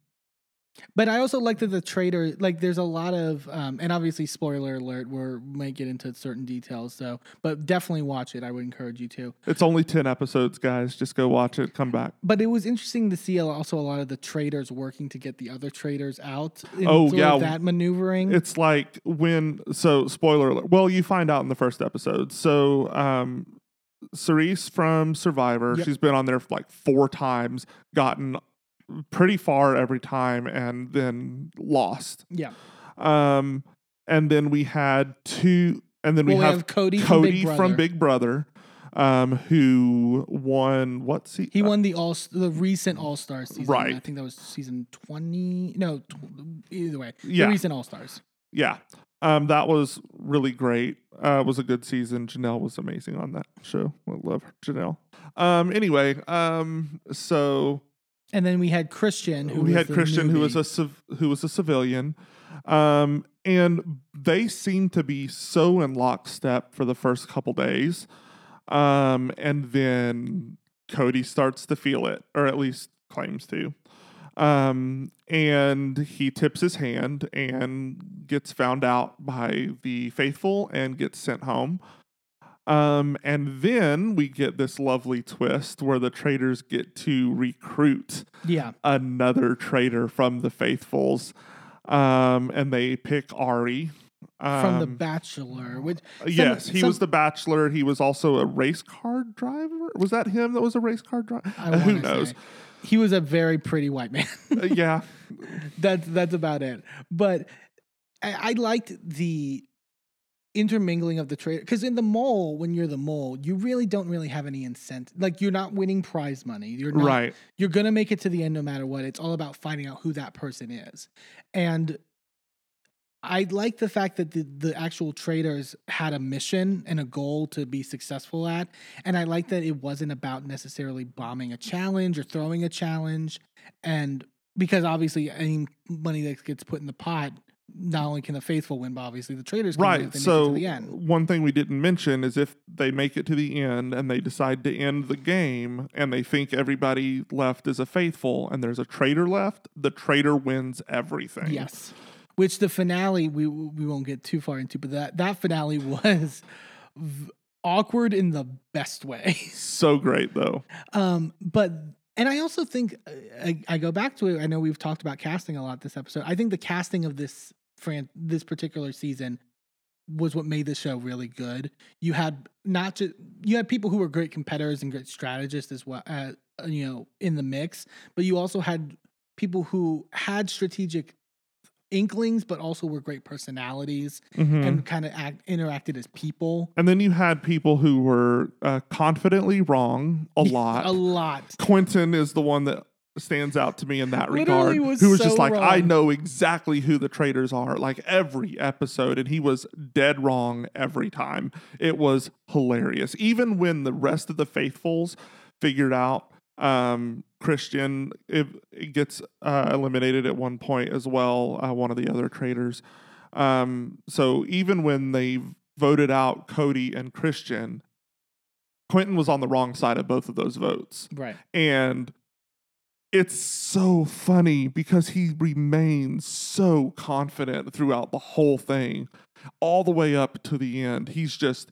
But I also like that the traitor, like, there's a lot of, um, and obviously, spoiler alert, we might get into certain details. So, but definitely watch it. I would encourage you to. it's only 10 episodes guys just go watch it come back But it was interesting to see also a lot of the traitors working to get the other traitors out. in Oh, yeah. that maneuvering. it's like when so spoiler alert well you find out in the first episode so um Cirie from Survivor, Yep. she's been on there like four times, gotten pretty far every time, and then lost. yeah. Um, and then we had two, and then Well, we, we have, have Cody from Cody Big from Brother. Big Brother, um, who won what's he? He won the all the recent All Stars season. Right. I think that was season twenty. No, tw- either way, Yeah. the recent All Stars. Yeah. Um, that was really great. Uh, it was a good season. Janelle was amazing on that show. I love her, Janelle. Um, anyway, um, so And then we had Christian, who we had Christian, who was a civ- who was a civilian, um, and they seemed to be so in lockstep for the first couple days, um, and then Cody starts to feel it, or at least claims to. Um, and he tips his hand and gets found out by the faithful and gets sent home. Um, and then we get this lovely twist where the traders get to recruit Yeah. another traitor from the faithfuls. Um, and they pick Arie. From the Um, Bachelor, which some- yes, he some- was the bachelor. He was also a race car driver. Was that him that was a race car driver? I who knows? say. He was a very pretty white man. Uh, yeah, *laughs* that's that's about it. But I, I liked the intermingling of the trade because in the mole, when you're the mole, you really don't really have any incentive. Like you're not winning prize money. You're not, right. You're gonna make it to the end no matter what. It's all about finding out who that person is, and. I like the fact that the, the actual traitors had a mission and a goal to be successful at. And I like that it wasn't about necessarily bombing a challenge or throwing a challenge. And because obviously any money that gets put in the pot, not only can the faithful win, but obviously the traitors can win if Right. they make it So to the end. one thing we didn't mention is if they make it to the end and they decide to end the game and they think everybody left is a faithful and there's a traitor left, the traitor wins everything. Yes. Which the finale we we won't get too far into, but that that finale *laughs* was v- awkward in the best way. So great though. Um, but and I also think uh, I, I go back to it. I know we've talked about casting a lot this episode. I think the casting of this fran- this particular season was what made the show really good. You had not just you had people who were great competitors and great strategists as well, uh, you know, in the mix, but you also had people who had strategic inklings, but also were great personalities Mhm. and kind of act interacted as people. And then you had people who were uh, confidently wrong a lot. A lot. Quinton is the one that stands out to me in that Literally regard. was who was so just like, I know exactly who the traitors are, like every episode, and he was dead wrong every time. It was hilarious. Even when the rest of the faithfuls figured out um Christian it, it gets uh, eliminated at one point as well, uh, one of the other traitors. Um, so even when they voted out Cody and Christian, Quinton was on the wrong side of both of those votes. Right. And it's so funny because he remains so confident throughout the whole thing, all the way up to the end. He's just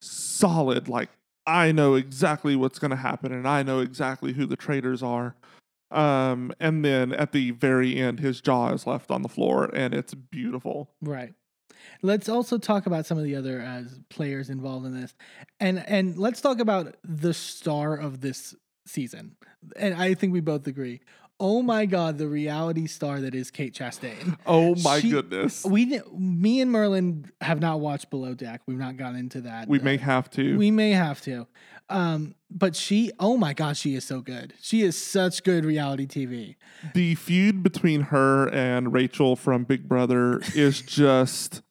solid, like, I know exactly what's going to happen and I know exactly who the traitors are. Um, and then at the very end, his jaw is left on the floor and it's beautiful. Right. Let's also talk about some of the other uh, players involved in this, and and let's talk about the star of this season. And I think we both agree. Oh my God, the reality star that is Kate Chastain. Oh my She- goodness. We, me and Merlin have not watched Below Deck. We've not gotten into that. We Uh, may have to. we may have to. Um, but she, oh my God, she is so good. She is such good reality TV. the feud between her and Rachel from Big Brother is *laughs* just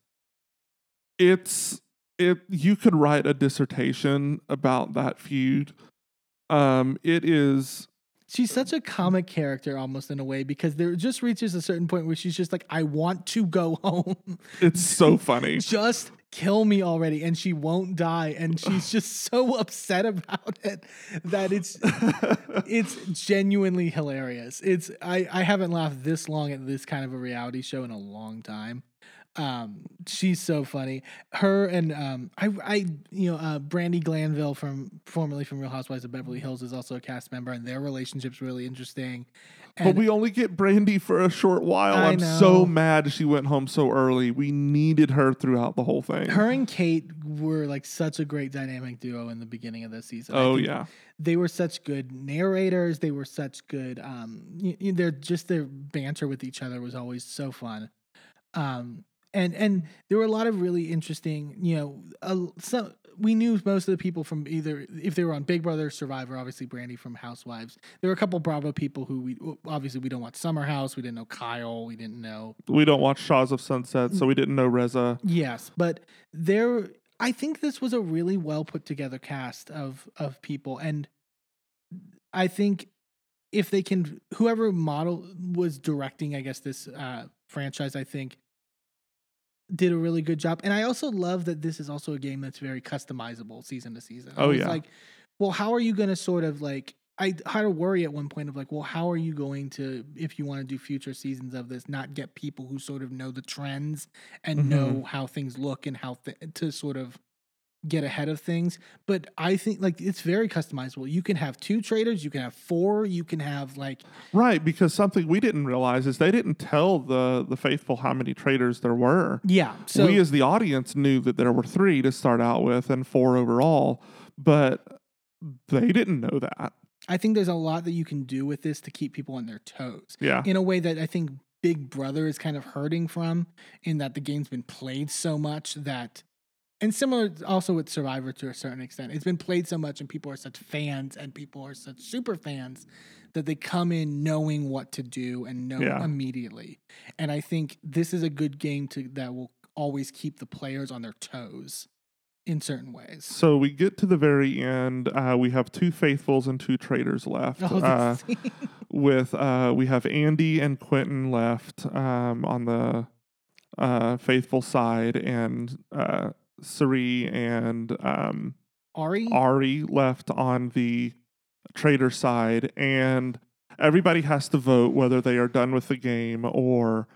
it's it you could write a dissertation about that feud. Um it is She's such a comic character almost in a way because there just reaches a certain point where she's just like, I want to go *laughs* home. it's so *laughs* funny. just kill me already. And she won't die. And *sighs* she's just so *laughs* upset about it that it's it's genuinely hilarious. It's I, I haven't laughed this long at this kind of a reality show in a long time. Um, she's so funny. Her and um, I, I, you know, uh, Brandi Glanville from formerly from Real Housewives of Beverly Hills is also a cast member, and their relationship's really interesting. but we only get Brandi for a short while. I I'm know. so mad she went home so early. We needed her throughout the whole thing. her and Kate were like such a great dynamic duo in the beginning of the season. Oh yeah. they were such good narrators. They were such good. Um, y- y- they're just their banter with each other was always so fun. Um, and and there were a lot of really interesting. You know, uh, some we knew most of the people from either if they were on Big Brother, Survivor, obviously Brandi from Housewives. There were a couple Bravo people who we obviously we don't watch Summer House. We didn't know Kyle. We didn't know We don't watch Shahs of Sunset, so we didn't know Reza. Yes, but there I think this was a really well put together cast of of people and I think if they can whoever model was directing I guess this uh franchise I think did a really good job. And I also love that this is also a game that's very customizable season to season. Oh, yeah. like well how are you going to sort of like I had a worry at one point of like, well, how are you going to, if you want to do future seasons of this, not get people who sort of know the trends and Mhm. know how things look and how th- to sort of get ahead of things. But I think like it's very customizable. You can have two traitors, you can have four, you can have like Right, because something we didn't realize is they didn't tell the the faithful how many traitors there were. yeah. So we as the audience knew that there were three to start out with and four overall, but they didn't know that. I think there's a lot that you can do with this to keep people on their toes. Yeah. in a way that I think Big Brother is kind of hurting from, in that the game's been played so much that, and similar also with Survivor to a certain extent, it's been played so much and people are such fans and people are such super fans that they come in knowing what to do and know Yeah. immediately. And I think this is a good game to that will always keep the players on their toes in certain ways. So we get to the very end. Uh, we have two faithfuls and two traitors left. *laughs* Oh, uh, *laughs* with uh, we have Andy and Quinton left um, on the uh, faithful side, and uh, Cirie and um, Arie, Arie left on the traitor side, and everybody has to vote whether they are done with the game or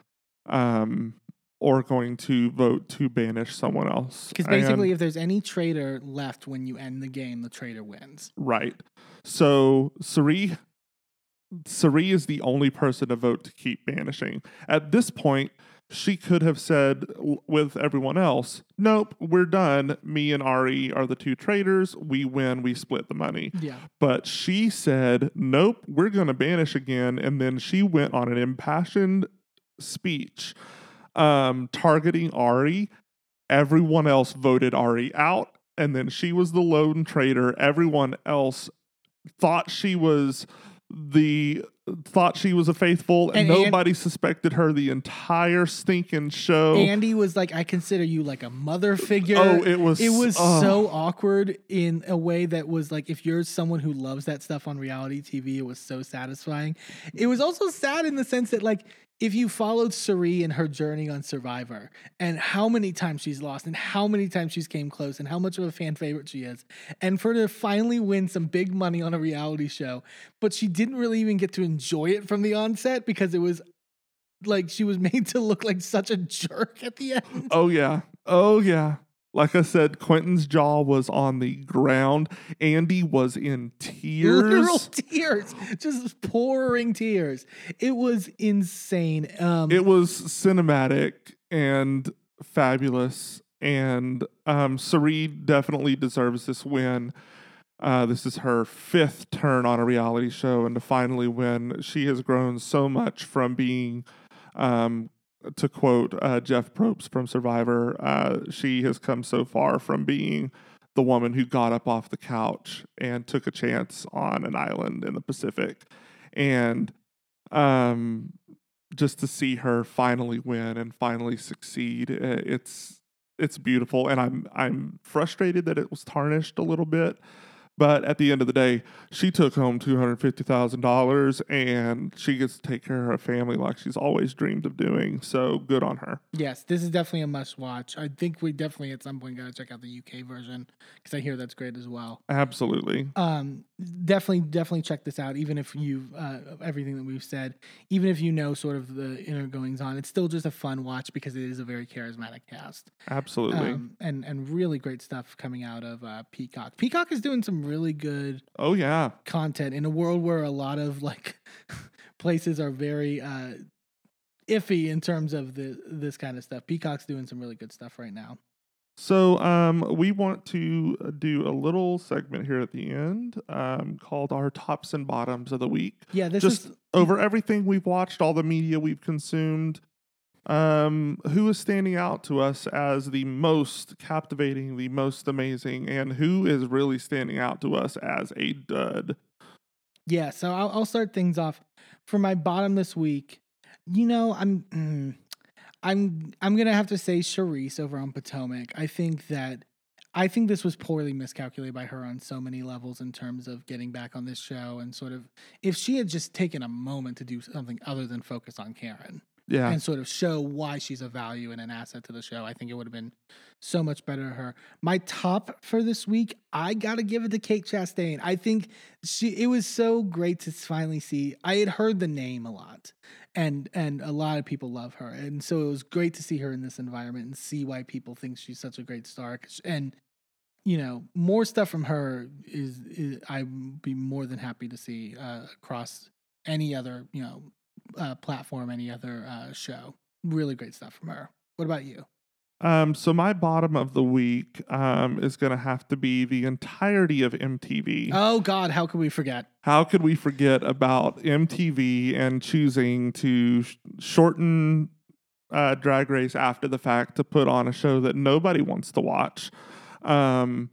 um, or going to vote to banish someone else. because And- basically, if there's any traitor left when you end the game, the traitor wins. Right. So Cirie Cirie is the only person to vote to keep banishing. At this point, she could have said with everyone else, "Nope, we're done. Me and Arie are the two traitors. We win. We split the money." Yeah. But she said, "Nope, we're going to banish again." And then she went on an impassioned speech um, targeting Arie. Everyone else voted Arie out, and then she was the lone traitor. Everyone else thought she was the thought she was a faithful, and, And An- nobody suspected her the entire stinking show. Andy was like, I consider you like a mother oh, figure. Oh, it was- it was oh. so awkward in a way that was like, if you're someone who loves that stuff on reality TV, it was so satisfying. It was also sad in the sense that like. If you followed Cirie and her journey on Survivor and how many times she's lost and how many times she's came close and how much of a fan favorite she is, and for her to finally win some big money on a reality show, but she didn't really even get to enjoy it from the onset because it was like she was *laughs* made to look like such a jerk at the end. Oh yeah. Oh yeah. Like I said, Quinton's jaw was on the ground. Andy was in tears. Literal *laughs* tears. just pouring tears. It was insane. Um, It was cinematic and fabulous. And um Cirie definitely deserves this win. Uh, this is her fifth turn on a reality show, and to finally win, she has grown so much from being um, to quote uh, Jeff Probst from Survivor, uh, she has come so far from being the woman who got up off the couch and took a chance on an island in the Pacific. And um, just to see her finally win and finally succeed, it's it's beautiful. And I'm I'm frustrated that it was tarnished a little bit. But at the end of the day, she took home two hundred fifty thousand dollars, and she gets to take care of her family like she's always dreamed of doing. So good on her. yes, this is definitely a must watch. I think we definitely at some point got to check out the UK version because I hear that's great as well. Absolutely. um definitely definitely check this out even if you uh everything that we've said even if you know sort of the inner goings on it's still just a fun watch because it is a very charismatic cast Absolutely. um and and really great stuff coming out of uh peacock peacock is doing some really good oh yeah. content in a world where a lot of like *laughs* places are very uh iffy in terms of the this kind of stuff peacock's doing some really good stuff right now So um, we want to uh, do a little segment here at the end um, called our tops and bottoms of the week. yeah this Just is over everything we've watched, all the media we've consumed. Um, who is standing out to us as the most captivating, the most amazing, and who is really standing out to us as a dud? Yeah, so I'll, I'll start things off for my bottom this week. You know, I'm mm, I'm I'm gonna have to say Charrisse over on Potomac. I think that I think this was poorly miscalculated by her on so many levels in terms of getting back on this show and sort of if she had just taken a moment to do something other than focus on Karen, Yeah. and sort of show why she's a value and an asset to the show. I think it would have been so much better to her. My top for this week, I gotta give it to Kate Chastain. I think she it was so great to finally see. I had heard the name a lot, and and a lot of people love her, and so it was great to see her in this environment and see why people think she's such a great star. And you know, more stuff from her is, is I'd be more than happy to see uh, across any other you know uh, platform, any other uh, show. Really great stuff from her. What about you? Um, so my bottom of the week um, is going to have to be the entirety of MTV. Oh God, how could we forget? How could we forget about MTV and choosing to sh- shorten uh, Drag Race after the fact to put on a show that nobody wants to watch? Um,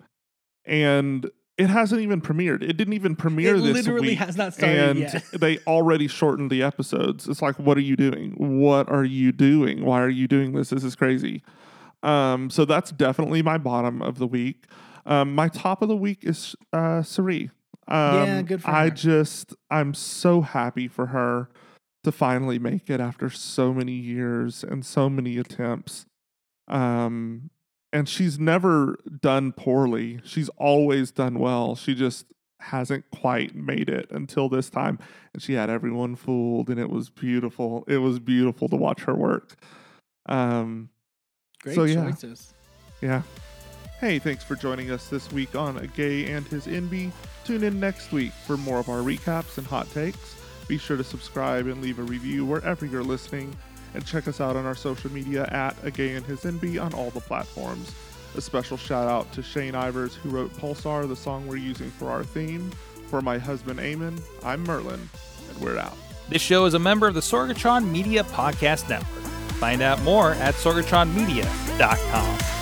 and it hasn't even premiered. It didn't even premiere it this literally week. has not started and yet. *laughs* they already shortened the episodes. It's like, what are you doing? What are you doing? Why are you doing this? This is crazy. Um, so that's definitely my bottom of the week. Um, my top of the week is uh, Cirie. Um, Yeah, good for I her. just, I'm so happy for her to finally make it after so many years and so many attempts. Um, and she's never done poorly. She's always done well. She just hasn't quite made it until this time. And she had everyone fooled, and it was beautiful. It was beautiful to watch her work. Um, Great so, yeah. choices. yeah. Hey, thanks for joining us this week on A Gay and His Enby. Tune in next week for more of our recaps and hot takes. Be sure to subscribe and leave a review wherever you're listening. And check us out on our social media at A Gay and His Enby on all the platforms. A special shout out to Shane Ivers, who wrote Pulsar, the song we're using for our theme. For my husband, Eamon, I'm Merlin, and we're out. This show is a member of the Sorgatron Media Podcast Network. Find out more at sorgatronmedia.com.